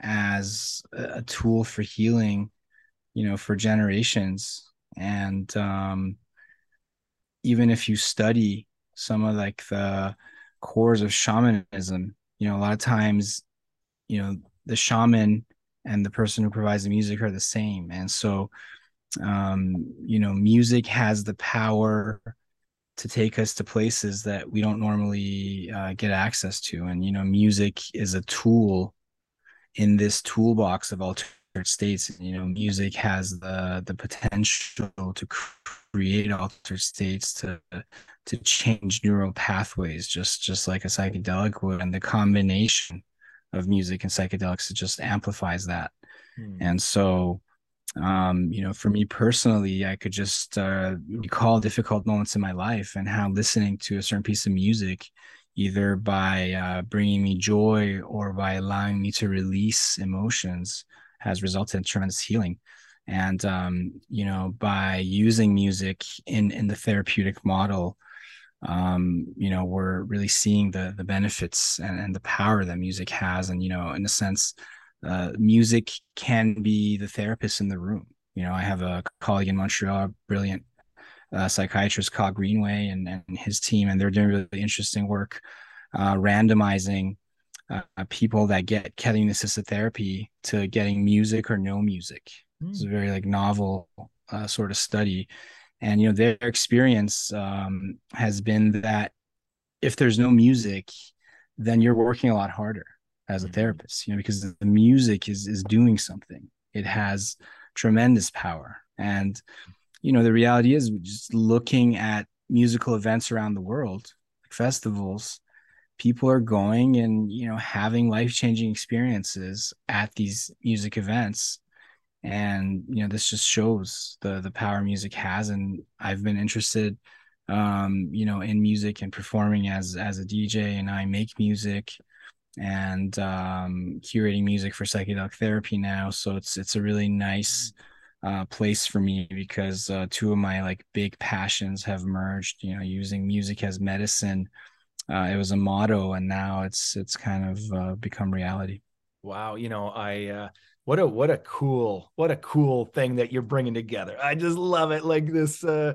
as a tool for healing, you know, for generations. And um, even if you study some of like the cores of shamanism, you know, a lot of times, you know, the shaman and the person who provides the music are the same. And so, um, you know, music has the power to take us to places that we don't normally uh, get access to. And, you know, music is a tool in this toolbox of altered states. You know, music has the the potential to create altered states to to change neural pathways, just just like a psychedelic would. And the combination of music and psychedelics it just amplifies that. Hmm. And so um, you know, for me personally, I could just uh, recall difficult moments in my life and how listening to a certain piece of music, either by uh, bringing me joy or by allowing me to release emotions, has resulted in tremendous healing. And um, you know, by using music in in the therapeutic model, um, you know, we're really seeing the the benefits and, and the power that music has. And you know, in a sense, uh, music can be the therapist in the room. You know, I have a colleague in Montreal, a brilliant uh, psychiatrist, Kyle Greenway, and, and his team, and they're doing really interesting work uh, randomizing uh, people that get ketamine assisted therapy to getting music or no music. Mm. It's a very like novel uh, sort of study, and you know their experience um, has been that if there's no music, then you're working a lot harder as a mm-hmm. therapist, you know, because the music is is doing something. It has tremendous power. And, you know, the reality is just looking at musical events around the world, festivals, people are going and, you know, having life-changing experiences at these music events. And, you know, this just shows the the power music has. And I've been interested um, you know, in music and performing as as a DJ and I make music and um, curating music for psychedelic therapy now. So it's it's a really nice uh, place for me because uh, two of my like big passions have merged. You know, using music as medicine. Uh, it was a motto, and now it's it's kind of uh, become reality. Wow, you know, I uh, what a what a cool what a cool thing that you're bringing together. I just love it. Like this uh,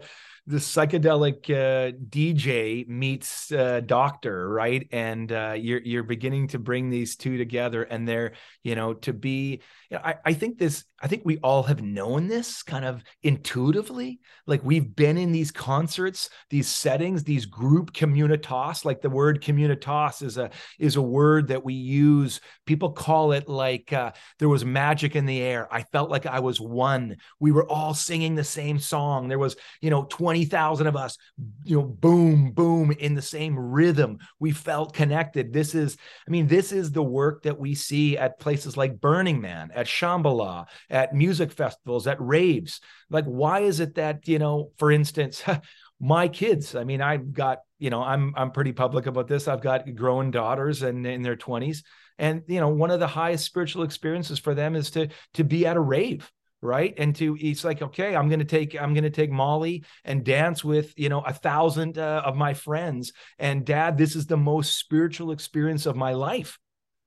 the psychedelic uh, DJ meets uh, doctor, right? And uh, you're you're beginning to bring these two together, and they're you know to be. You know, I I think this. I think we all have known this kind of intuitively. Like we've been in these concerts, these settings, these group communitas. Like the word communitas is a is a word that we use. People call it like uh, there was magic in the air. I felt like I was one. We were all singing the same song. There was you know twenty 20,000 of us, you know, boom, boom, in the same rhythm. We felt connected. This is, I mean, this is the work that we see at places like Burning Man, at Shambhala, at music festivals, at raves. Like, why is it that, you know, for instance, my kids, I mean, I've got, you know, I'm I'm pretty public about this. I've got growing daughters and in their 20s. And you know, one of the highest spiritual experiences for them is to to be at a rave right? And to it's like okay i'm to take i'm to take molly and dance with you know a thousand uh, of my friends. And dad this is the most spiritual experience of my life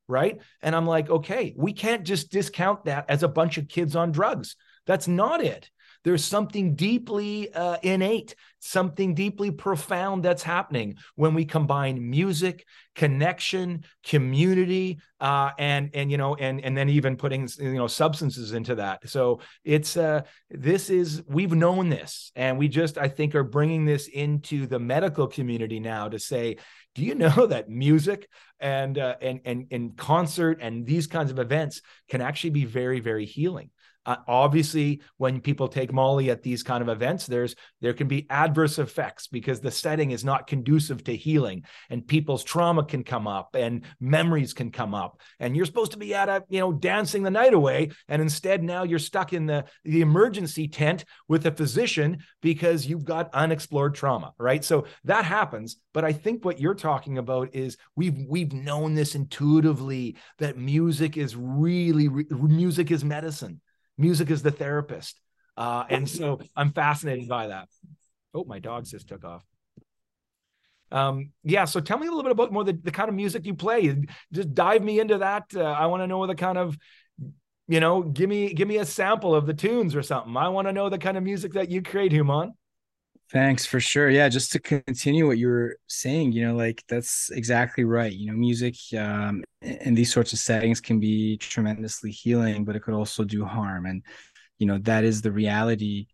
right? And i'm like okay we can't just discount that as a bunch of kids on drugs. That's not it there's something deeply uh, innate, something deeply profound that's happening when we combine music, connection, community, uh, and and you know, and and then even putting you know substances into that. So it's uh, this is we've known this, and we just I think are bringing this into the medical community now to say do you know that music and uh, and and and concert and these kinds of events can actually be very very healing uh, obviously, when people take Molly at these kind of events, there's there can be adverse effects because the setting is not conducive to healing, and people's trauma can come up, and memories can come up, and you're supposed to be at a you know dancing the night away, and instead now you're stuck in the the emergency tent with a physician because you've got unexplored trauma, right? So that happens. But I think what you're talking about is we've we've known this intuitively that music is really re- music is medicine music is the therapist. Uh, and so I'm fascinated by that. Oh, my dog just took off. Um, yeah, so tell me a little bit about more the, the kind of music you play. Just dive me into that. Uh, I want to know the kind of, you know, give me give me a sample of the tunes or something. I want to know the kind of music that you create, Houman. Thanks for sure. Yeah, just to continue what you were saying, you know, like that's exactly right. You know, music um, in these sorts of settings can be tremendously healing, but it could also do harm. And, you know, that is the reality.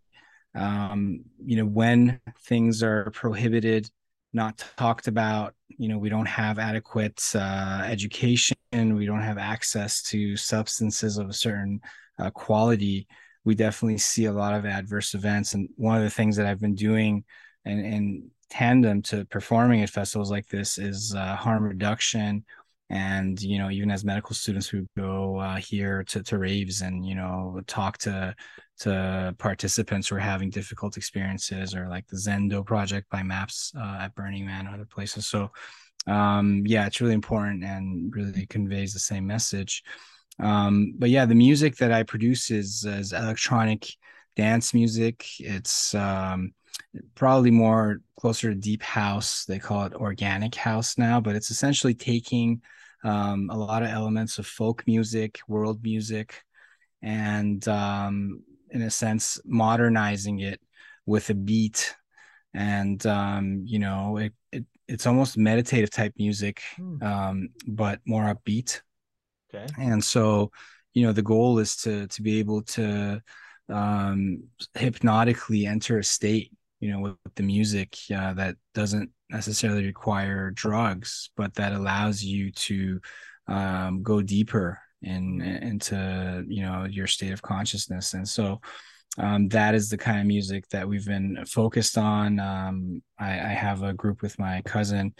Um, you know, when things are prohibited, not talked about, you know, we don't have adequate uh, education, we don't have access to substances of a certain uh, quality we definitely see a lot of adverse events. And one of the things that I've been doing in, in tandem to performing at festivals like this is uh, harm reduction. And, you know, even as medical students we go uh, here to, to raves and, you know, talk to, to participants who are having difficult experiences or like the Zendo project by MAPS uh, at Burning Man and other places. So, um, yeah, it's really important and really conveys the same message. Um, but yeah, the music that I produce is, is electronic dance music. It's um, probably more closer to deep house. They call it organic house now, but it's essentially taking um, a lot of elements of folk music, world music, and um, in a sense, modernizing it with a beat. And um, you know, it, it it's almost meditative type music, hmm. um, but more upbeat. Okay. And so, you know, the goal is to to be able to um, hypnotically enter a state, you know, with, with the music uh, that doesn't necessarily require drugs, but that allows you to um, go deeper in into you know your state of consciousness. And so, um, that is the kind of music that we've been focused on. Um, I, I, have a group with my cousin,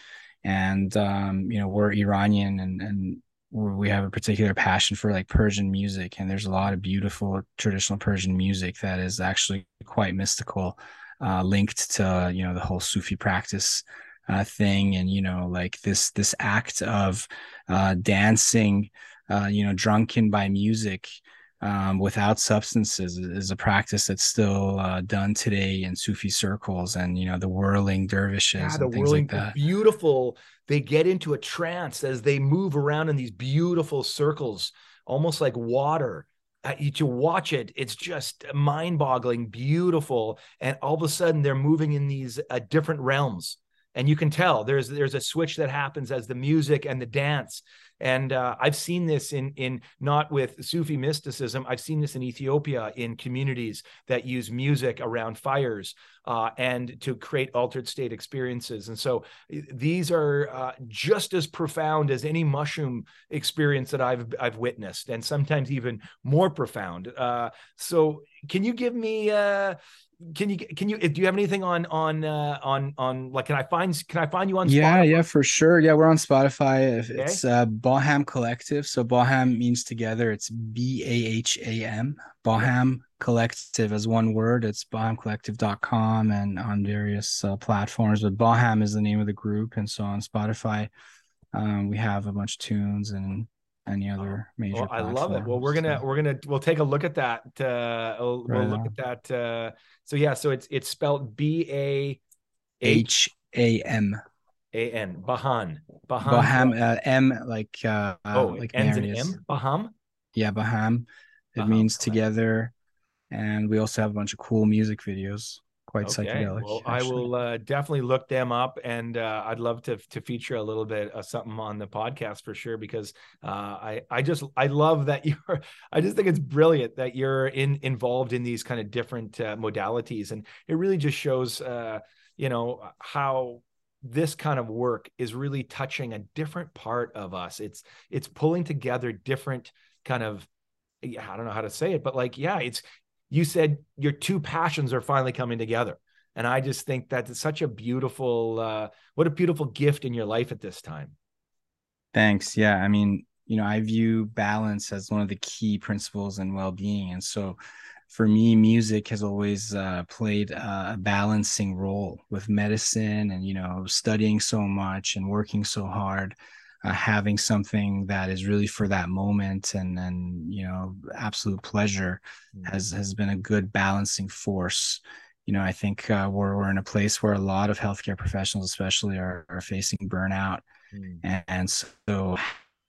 and um, you know we're Iranian, and and we have a particular passion for like Persian music, and there's a lot of beautiful traditional Persian music that is actually quite mystical, uh, linked to you know the whole Sufi practice uh, thing, and you know like this this act of uh, dancing, uh, you know, drunken by music. Um, without substances is a practice that's still uh, done today in Sufi circles, and you know the whirling dervishes yeah, and things whirling, like that. Beautiful they get into a trance as they move around in these beautiful circles, almost like water. Uh, to watch it, it's just mind-boggling, beautiful, and all of a sudden they're moving in these uh, different realms, and you can tell there's there's a switch that happens as the music and the dance and uh, I've seen this in in not with Sufi mysticism. I've seen this in Ethiopia in communities that use music around fires uh, and to create altered state experiences. And so these are uh, just as profound as any mushroom experience that I've I've witnessed, and sometimes even more profound. Uh, so can you give me? Can you can you do you have anything on on uh on on like can i find can i find you on yeah Spotify? yeah for sure. Yeah we're on spotify. Okay. it's uh baham collective so baham means together. It's b-a-h-a-m baham collective as one word. It's bahamcollective.com and on various uh, platforms but baham is the name of the group. And so on spotify um we have a bunch of tunes and any other major well, i love it. Well we're gonna so. we're gonna we'll take a look at that uh we'll, right we'll look at that uh so yeah, so it's it's spelled B A H A M. A N Bahan Baham Baham uh, M like uh oh like ends in M? Baham? Yeah Baham. It Baham. means together and we also have a bunch of cool music videos quite okay. psychedelic. Well, actually. I will uh, definitely look them up, and uh, I'd love to to feature a little bit of something on the podcast for sure because uh, I I just I love that you're I just think it's brilliant that you're in involved in these kind of different uh, modalities, and it really just shows uh, you know how this kind of work is really touching a different part of us. It's it's pulling together different kind of I don't know how to say it, but like, yeah, it's you said your two passions are finally coming together. And I just think that it's such a beautiful, uh, what a beautiful gift in your life at this time. Thanks. Yeah. I mean, you know, I view balance as one of the key principles in well being. And so for me, music has always uh, played a balancing role with medicine and, you know, studying so much and working so hard uh, having something that is really for that moment and and you know absolute pleasure mm-hmm. has has been a good balancing force you know i think uh, we're, we're in a place where a lot of healthcare professionals especially are, are facing burnout mm-hmm. and, and, so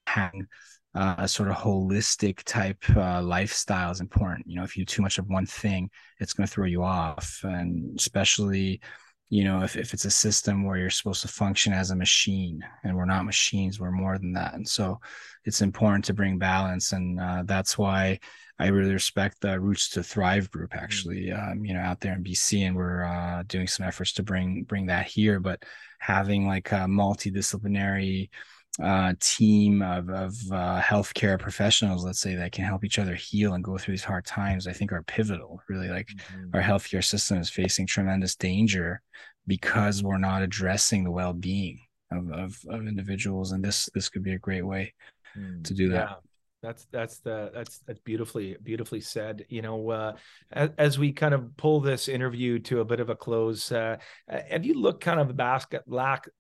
having uh, a sort of holistic type uh, lifestyle is important. You know, if you do too much of one thing, it's going to throw you off, and especially, you know, if if it's a system where you're supposed to function as a machine, and we're not machines, we're more than that, and so it's important to bring balance, and uh, that's why I really respect the Roots to Thrive group, mm. actually, um, you know, out there in BC, and we're uh, doing some efforts to bring bring that here, but having like a multidisciplinary uh, team of, of uh, healthcare professionals, let's say, that can help each other heal and go through these hard times, I think are pivotal. Really, like mm-hmm. our healthcare system is facing tremendous danger because we're not addressing the well-being of, of, of individuals, and this this could be a great way mm, to do that. Yeah. That's that's the that's that's beautifully beautifully said. You know, uh, as, as, we kind of pull this interview to a bit of a close, uh, have you looked kind of back at,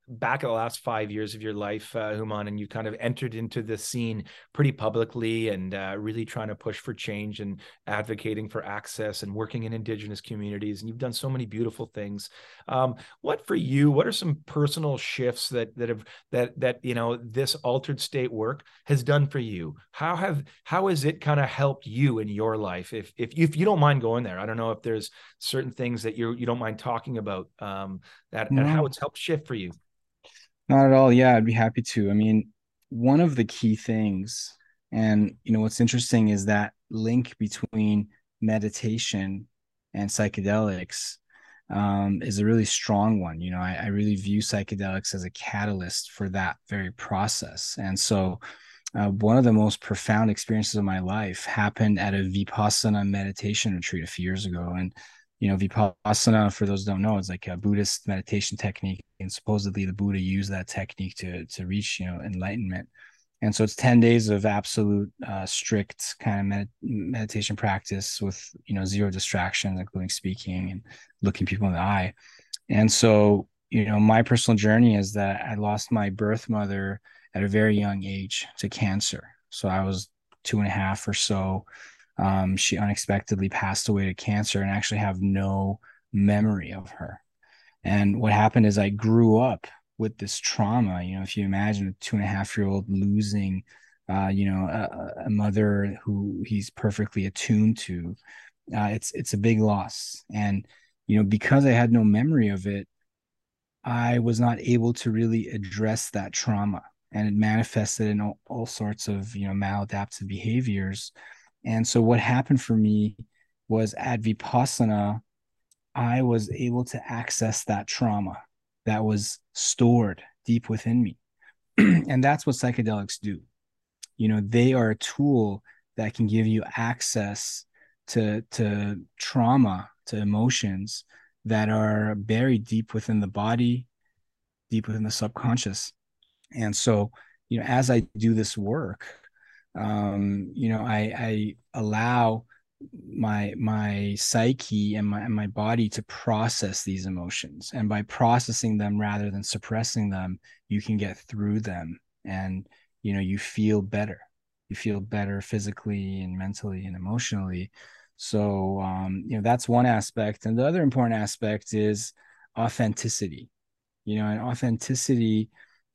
back at the last five years of your life, uh, Houman, and you kind of entered into this scene pretty publicly and uh, really trying to push for change and advocating for access and working in Indigenous communities, and you've done so many beautiful things. Um, what for you? What are some personal shifts that that have that that you know this altered state work has done for you? How have how has it kind of helped you in your life if if you, if you don't mind going there i don't know if there's certain things that you you don't mind talking about um that no. and how it's helped shift for you not at all yeah i'd be happy to i mean one of the key things and you know what's interesting is that link between meditation and psychedelics um, is a really strong one. You know, I, I, really view psychedelics as a catalyst for that very process. And so, uh, one of the most profound experiences of my life happened at a vipassana meditation retreat a few years ago and you know vipassana for those who don't know it's like a buddhist meditation technique and supposedly the buddha used that technique to to reach you know enlightenment and so it's 10 days of absolute uh, strict kind of med- meditation practice with you know zero distractions including speaking and looking people in the eye and so you know my personal journey is that i lost my birth mother at a very young age to cancer. So I was two and a half or so. Um, she unexpectedly passed away to cancer and actually have no memory of her. And what happened is I grew up with this trauma. You know, if you imagine a two and a half year old losing, uh, you know, a, a, mother who he's perfectly attuned to, uh, it's it's a big loss. And you know, because I had no memory of it, I was not able to really address that trauma and it manifested in all, all sorts of you know maladaptive behaviors and so what happened for me was at vipassana i was able to access that trauma that was stored deep within me. And that's what psychedelics do. You know they are a tool that can give you access to to trauma to emotions that are buried deep within the body deep within the subconscious. And so you know as i do this work um you know i i allow my my psyche and my and my body to process these emotions. And by processing them rather than suppressing them you can get through them and you know you feel better. You feel better physically and mentally and emotionally. So um you know that's one aspect. And the other important aspect is authenticity. You know and authenticity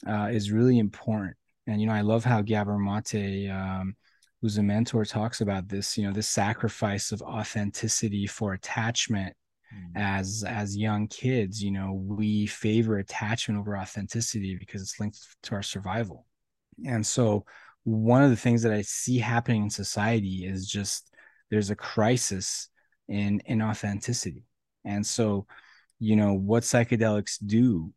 uh, is really important. And you know, I love how Gabor Mate, um, who's a mentor, talks about this. You know, this sacrifice of authenticity for attachment. Mm. As as young kids, you know, we favor attachment over authenticity because it's linked to our survival. And so, one of the things that I see happening in society is just there's a crisis in in authenticity. And so, you know, what psychedelics do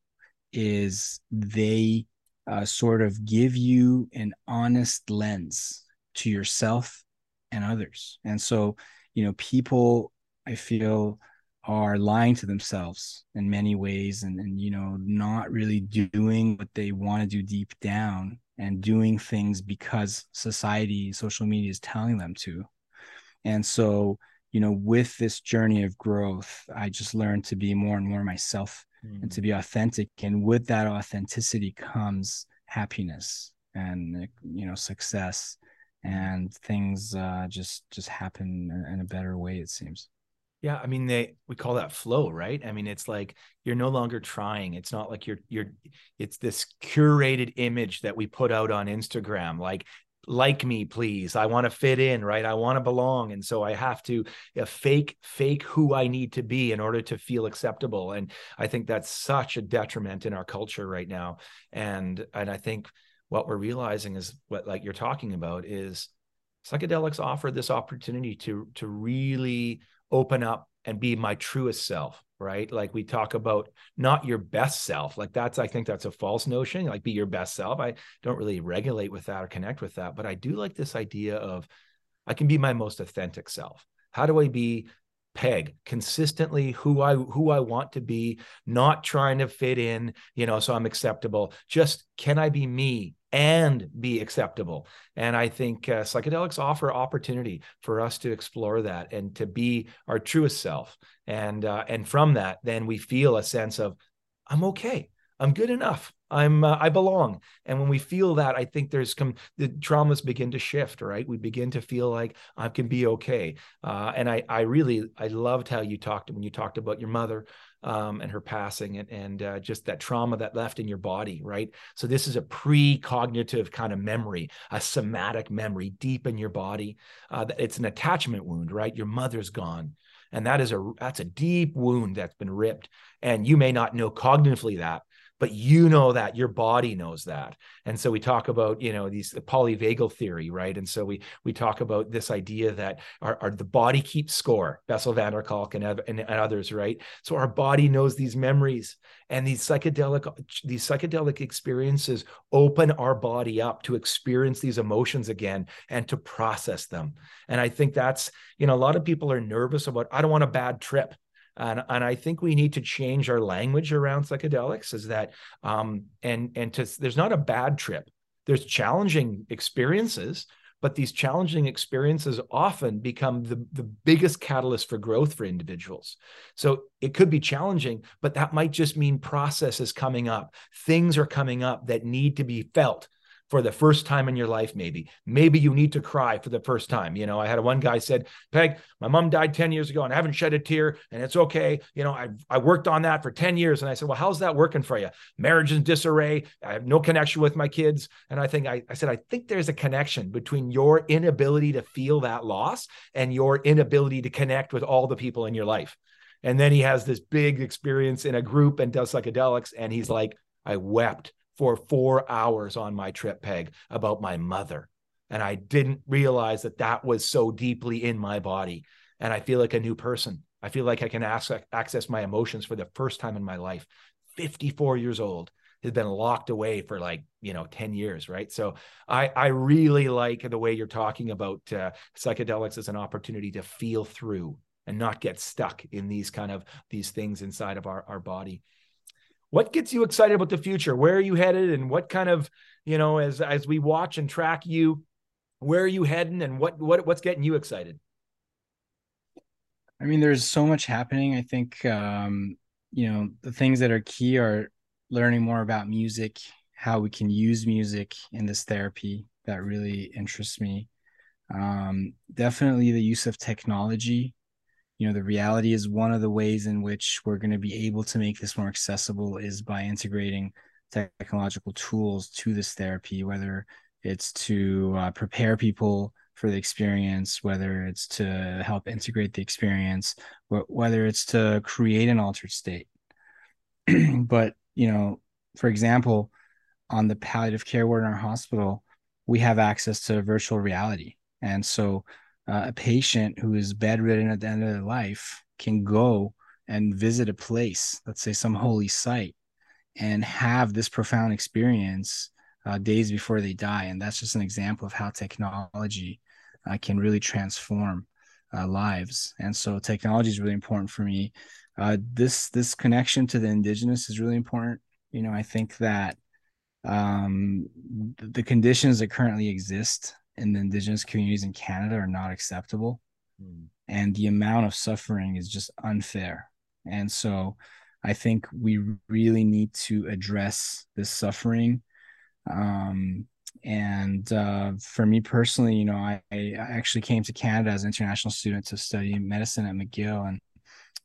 is they uh, sort of give you an honest lens to yourself and others. And so, you know, people, I feel, are lying to themselves in many ways and, and you know, not really doing what they want to do deep down and doing things because society, social media is telling them to. And so, you know, with this journey of growth, I just learned to be more and more myself mm. and to be authentic. And with that authenticity comes happiness and you know success and things uh, just just happen in a better way it seems yeah i mean they we call that flow right i mean it's like you're no longer trying it's not like you're you're it's this curated image that we put out on instagram like like me please. I want to fit in right? I want to belong. And so i have to uh, fake fake who i need to be in order to feel acceptable. And i think that's such a detriment in our culture right now. And and i think what we're realizing is what like you're talking about is psychedelics offer this opportunity to to really open up and be my truest self right? Like we talk about not your best self. Like that's i think that's a false notion like be your best self. I don't really regulate with that or connect with that but i do like this idea of i can be my most authentic self. How do i be peg consistently who i who i want to be not trying to fit in you know so i'm acceptable just can i be me and be acceptable. And I think uh, psychedelics offer opportunity for us to explore that and to be our truest self. And uh, and from that, then we feel a sense of I'm okay. I'm good enough. I'm uh, I belong. And when we feel that, I think there's come the traumas begin to shift, right? We begin to feel like I can be okay. Uh, and I I really I loved how you talked when you talked about your mother um, and her passing and, and uh, just that trauma that left in your body, right? So this is a precognitive kind of memory, a somatic memory deep in your body. Uh, it's an attachment wound, right? Your mother's gone and that is a that's a deep wound that's been ripped and you may not know cognitively that but you know that your body knows that. And so we talk about you know these the polyvagal theory right? And so we we talk about this idea that our, our the body keeps score bessel van der kolk and, and, and others right? So our body knows these memories and these psychedelic these psychedelic experiences open our body up to experience these emotions again and to process them. And i think that's you know a lot of people are nervous about i don't want a bad trip and, and I think we need to change our language around psychedelics is that um, and and to there's not a bad trip. There's challenging experiences, but these challenging experiences often become the, the biggest catalyst for growth for individuals. So it could be challenging, but that might just mean processes coming up. Things are coming up that need to be felt for the first time in your life maybe. Maybe you need to cry for the first time you know? I had one guy said peg my mom died 10 years ago and i haven't shed a tear and it's okay. You know i i worked on that for 10 years. And i said well how's that working for you? Marriage is disarray. I have no connection with my kids. And i think I, I said i think there's a connection between your inability to feel that loss and your inability to connect with all the people in your life. And then he has this big experience in a group and does psychedelics and he's like i wept for four hours on my trip peg about my mother. And I didn't realize that that was so deeply in my body. And I feel like a new person. I feel like I can access my emotions for the first time in my life. 54 years old has been locked away for like you know 10 years right so i i really like the way you're talking about uh, psychedelics as an opportunity to feel through and not get stuck in these kind of these things inside of our, our body what gets you excited about the future? Where are you headed? And what kind of you know as as we watch and track you where are you heading and what what what's getting you excited? I mean there's so much happening. I think um you know the things that are key are learning more about music how we can use music in this therapy that really interests me. Um definitely the use of technology you know the reality is one of the ways in which we're going to be able to make this more accessible is by integrating technological tools to this therapy whether it's to uh, prepare people for the experience whether it's to help integrate the experience whether it's to create an altered state. But you know for example on the palliative care ward in our hospital we have access to virtual reality. And so uh, a patient who is bedridden at the end of their life can go and visit a place, let's say some holy site, and have this profound experience uh, days before they die. And that's just an example of how technology uh, can really transform uh, lives. And so technology is really important for me. Uh, this this connection to the indigenous is really important. You know, I think that um, the conditions that currently exist in the indigenous communities in Canada are not acceptable. Mm. And the amount of suffering is just unfair. And so I think we really need to address this suffering. Um, and uh, for me personally, you know, I, I, actually came to Canada as an international student to study medicine at McGill, and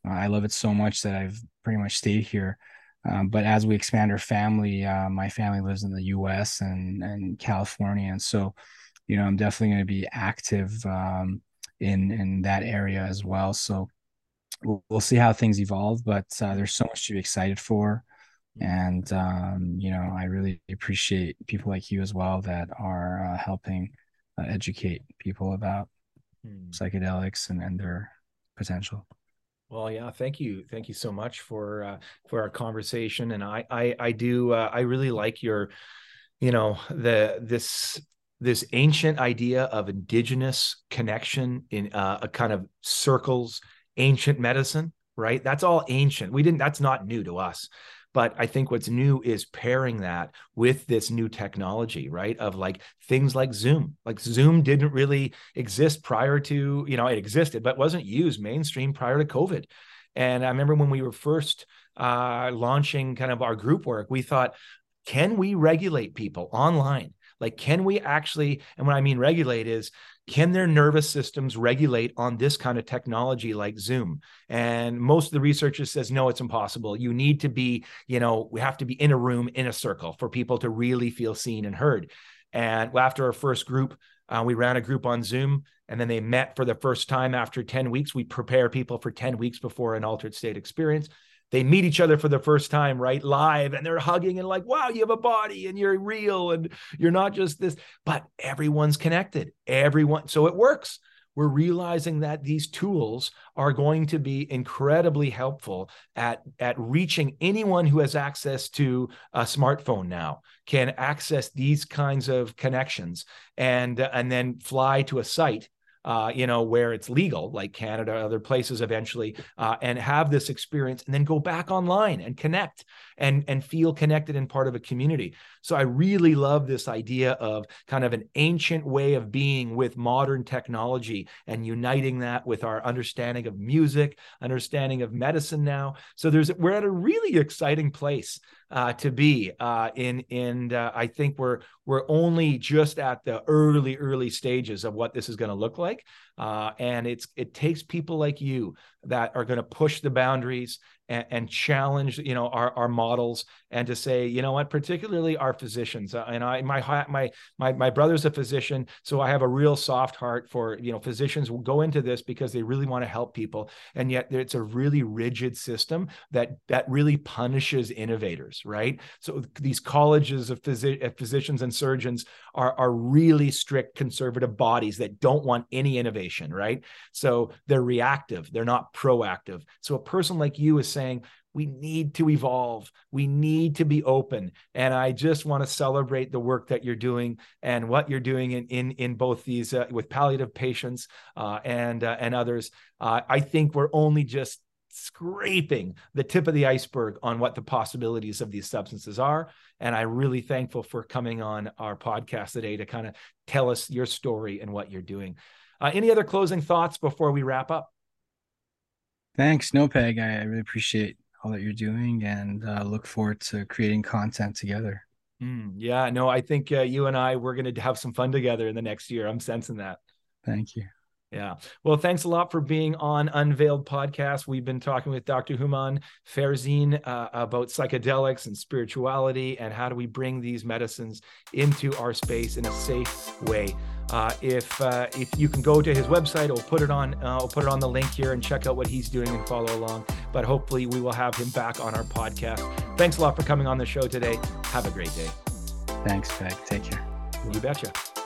uh, I love it so much that I've pretty much stayed here. Um, but as we expand our family, uh, my family lives in the U.S. and and California, and so you know, I'm definitely going to be active um, in in that area as well. So we'll, we'll see how things evolve, but uh, there's so much to be excited for. And um, you know, I really appreciate people like you as well that are uh, helping uh, educate people about hmm. psychedelics and, and their potential. Well, yeah, thank you, thank you so much for uh, for our conversation, and I I, I do uh, I really like your, you know, the this this ancient idea of indigenous connection in uh, a kind of circles, ancient medicine, right? That's all ancient. We didn't. That's not new to us. But I think what's new is pairing that with this new technology, right? Of like things like Zoom. Like Zoom didn't really exist prior to, you know, it existed, but wasn't used mainstream prior to COVID. And I remember when we were first uh, launching kind of our group work, we thought, can we regulate people online? Like, can we actually, and what I mean regulate is can their nervous systems regulate on this kind of technology like zoom? And most of the researchers says no it's impossible. You need to be you know we have to be in a room in a circle for people to really feel seen and heard. And after our first group uh, we ran a group on zoom and then they met for the first time after 10 weeks. We prepare people for 10 weeks before an altered state experience they meet each other for the first time, right? Live, and they're hugging and like, wow, you have a body and you're real and you're not just this, but everyone's connected. Everyone. So it works. We're realizing that these tools are going to be incredibly helpful at, at reaching anyone who has access to a smartphone now, can access these kinds of connections and, and then fly to a site uh, you know, where it's legal, like Canada, other places eventually, uh, and have this experience and then go back online and connect and, and feel connected and part of a community. So I really love this idea of kind of an ancient way of being with modern technology and uniting that with our understanding of music, understanding of medicine now. So there's we're at a really exciting place uh, to be uh, in in uh, I think we're we're only just at the early early stages of what this is going to look like uh, and it's it takes people like you that are going to push the boundaries and, and, challenge you know our, our models and to say you know what? Particularly our physicians. Uh, and i my my my my brother's a physician so i have a real soft heart for you know physicians will go into this because they really want to help people. And yet it's a really rigid system that that really punishes innovators right? So these colleges of physi- physicians and surgeons are are really strict conservative bodies that don't want any innovation right? So they're reactive they're not proactive. So a person like you is saying we need to evolve. We need to be open. And i just want to celebrate the work that you're doing and what you're doing in in, in both these uh, with palliative patients uh, and uh, and others. Uh, i think we're only just scraping the tip of the iceberg on what the possibilities of these substances are. And i'm really thankful for coming on our podcast today to kind of tell us your story and what you're doing uh, any other closing thoughts before we wrap up Thanks, no Peg. I really appreciate all that you're doing and uh, look forward to creating content together. Mm, yeah, no, I think uh, you and I we're going to have some fun together in the next year. I'm sensing that. Thank you. Yeah. Well, thanks a lot for being on Unveiled Podcast. We've been talking with Dr. Houman Farzin uh, about psychedelics and spirituality and how do we bring these medicines into our space in a safe way. Uh, if uh, if you can go to his website, I'll put it on uh, I'll put it on the link here and check out what he's doing and follow along. But hopefully, we will have him back on our podcast. Thanks a lot for coming on the show today. Have a great day. Thanks, Peg. Take care. You betcha.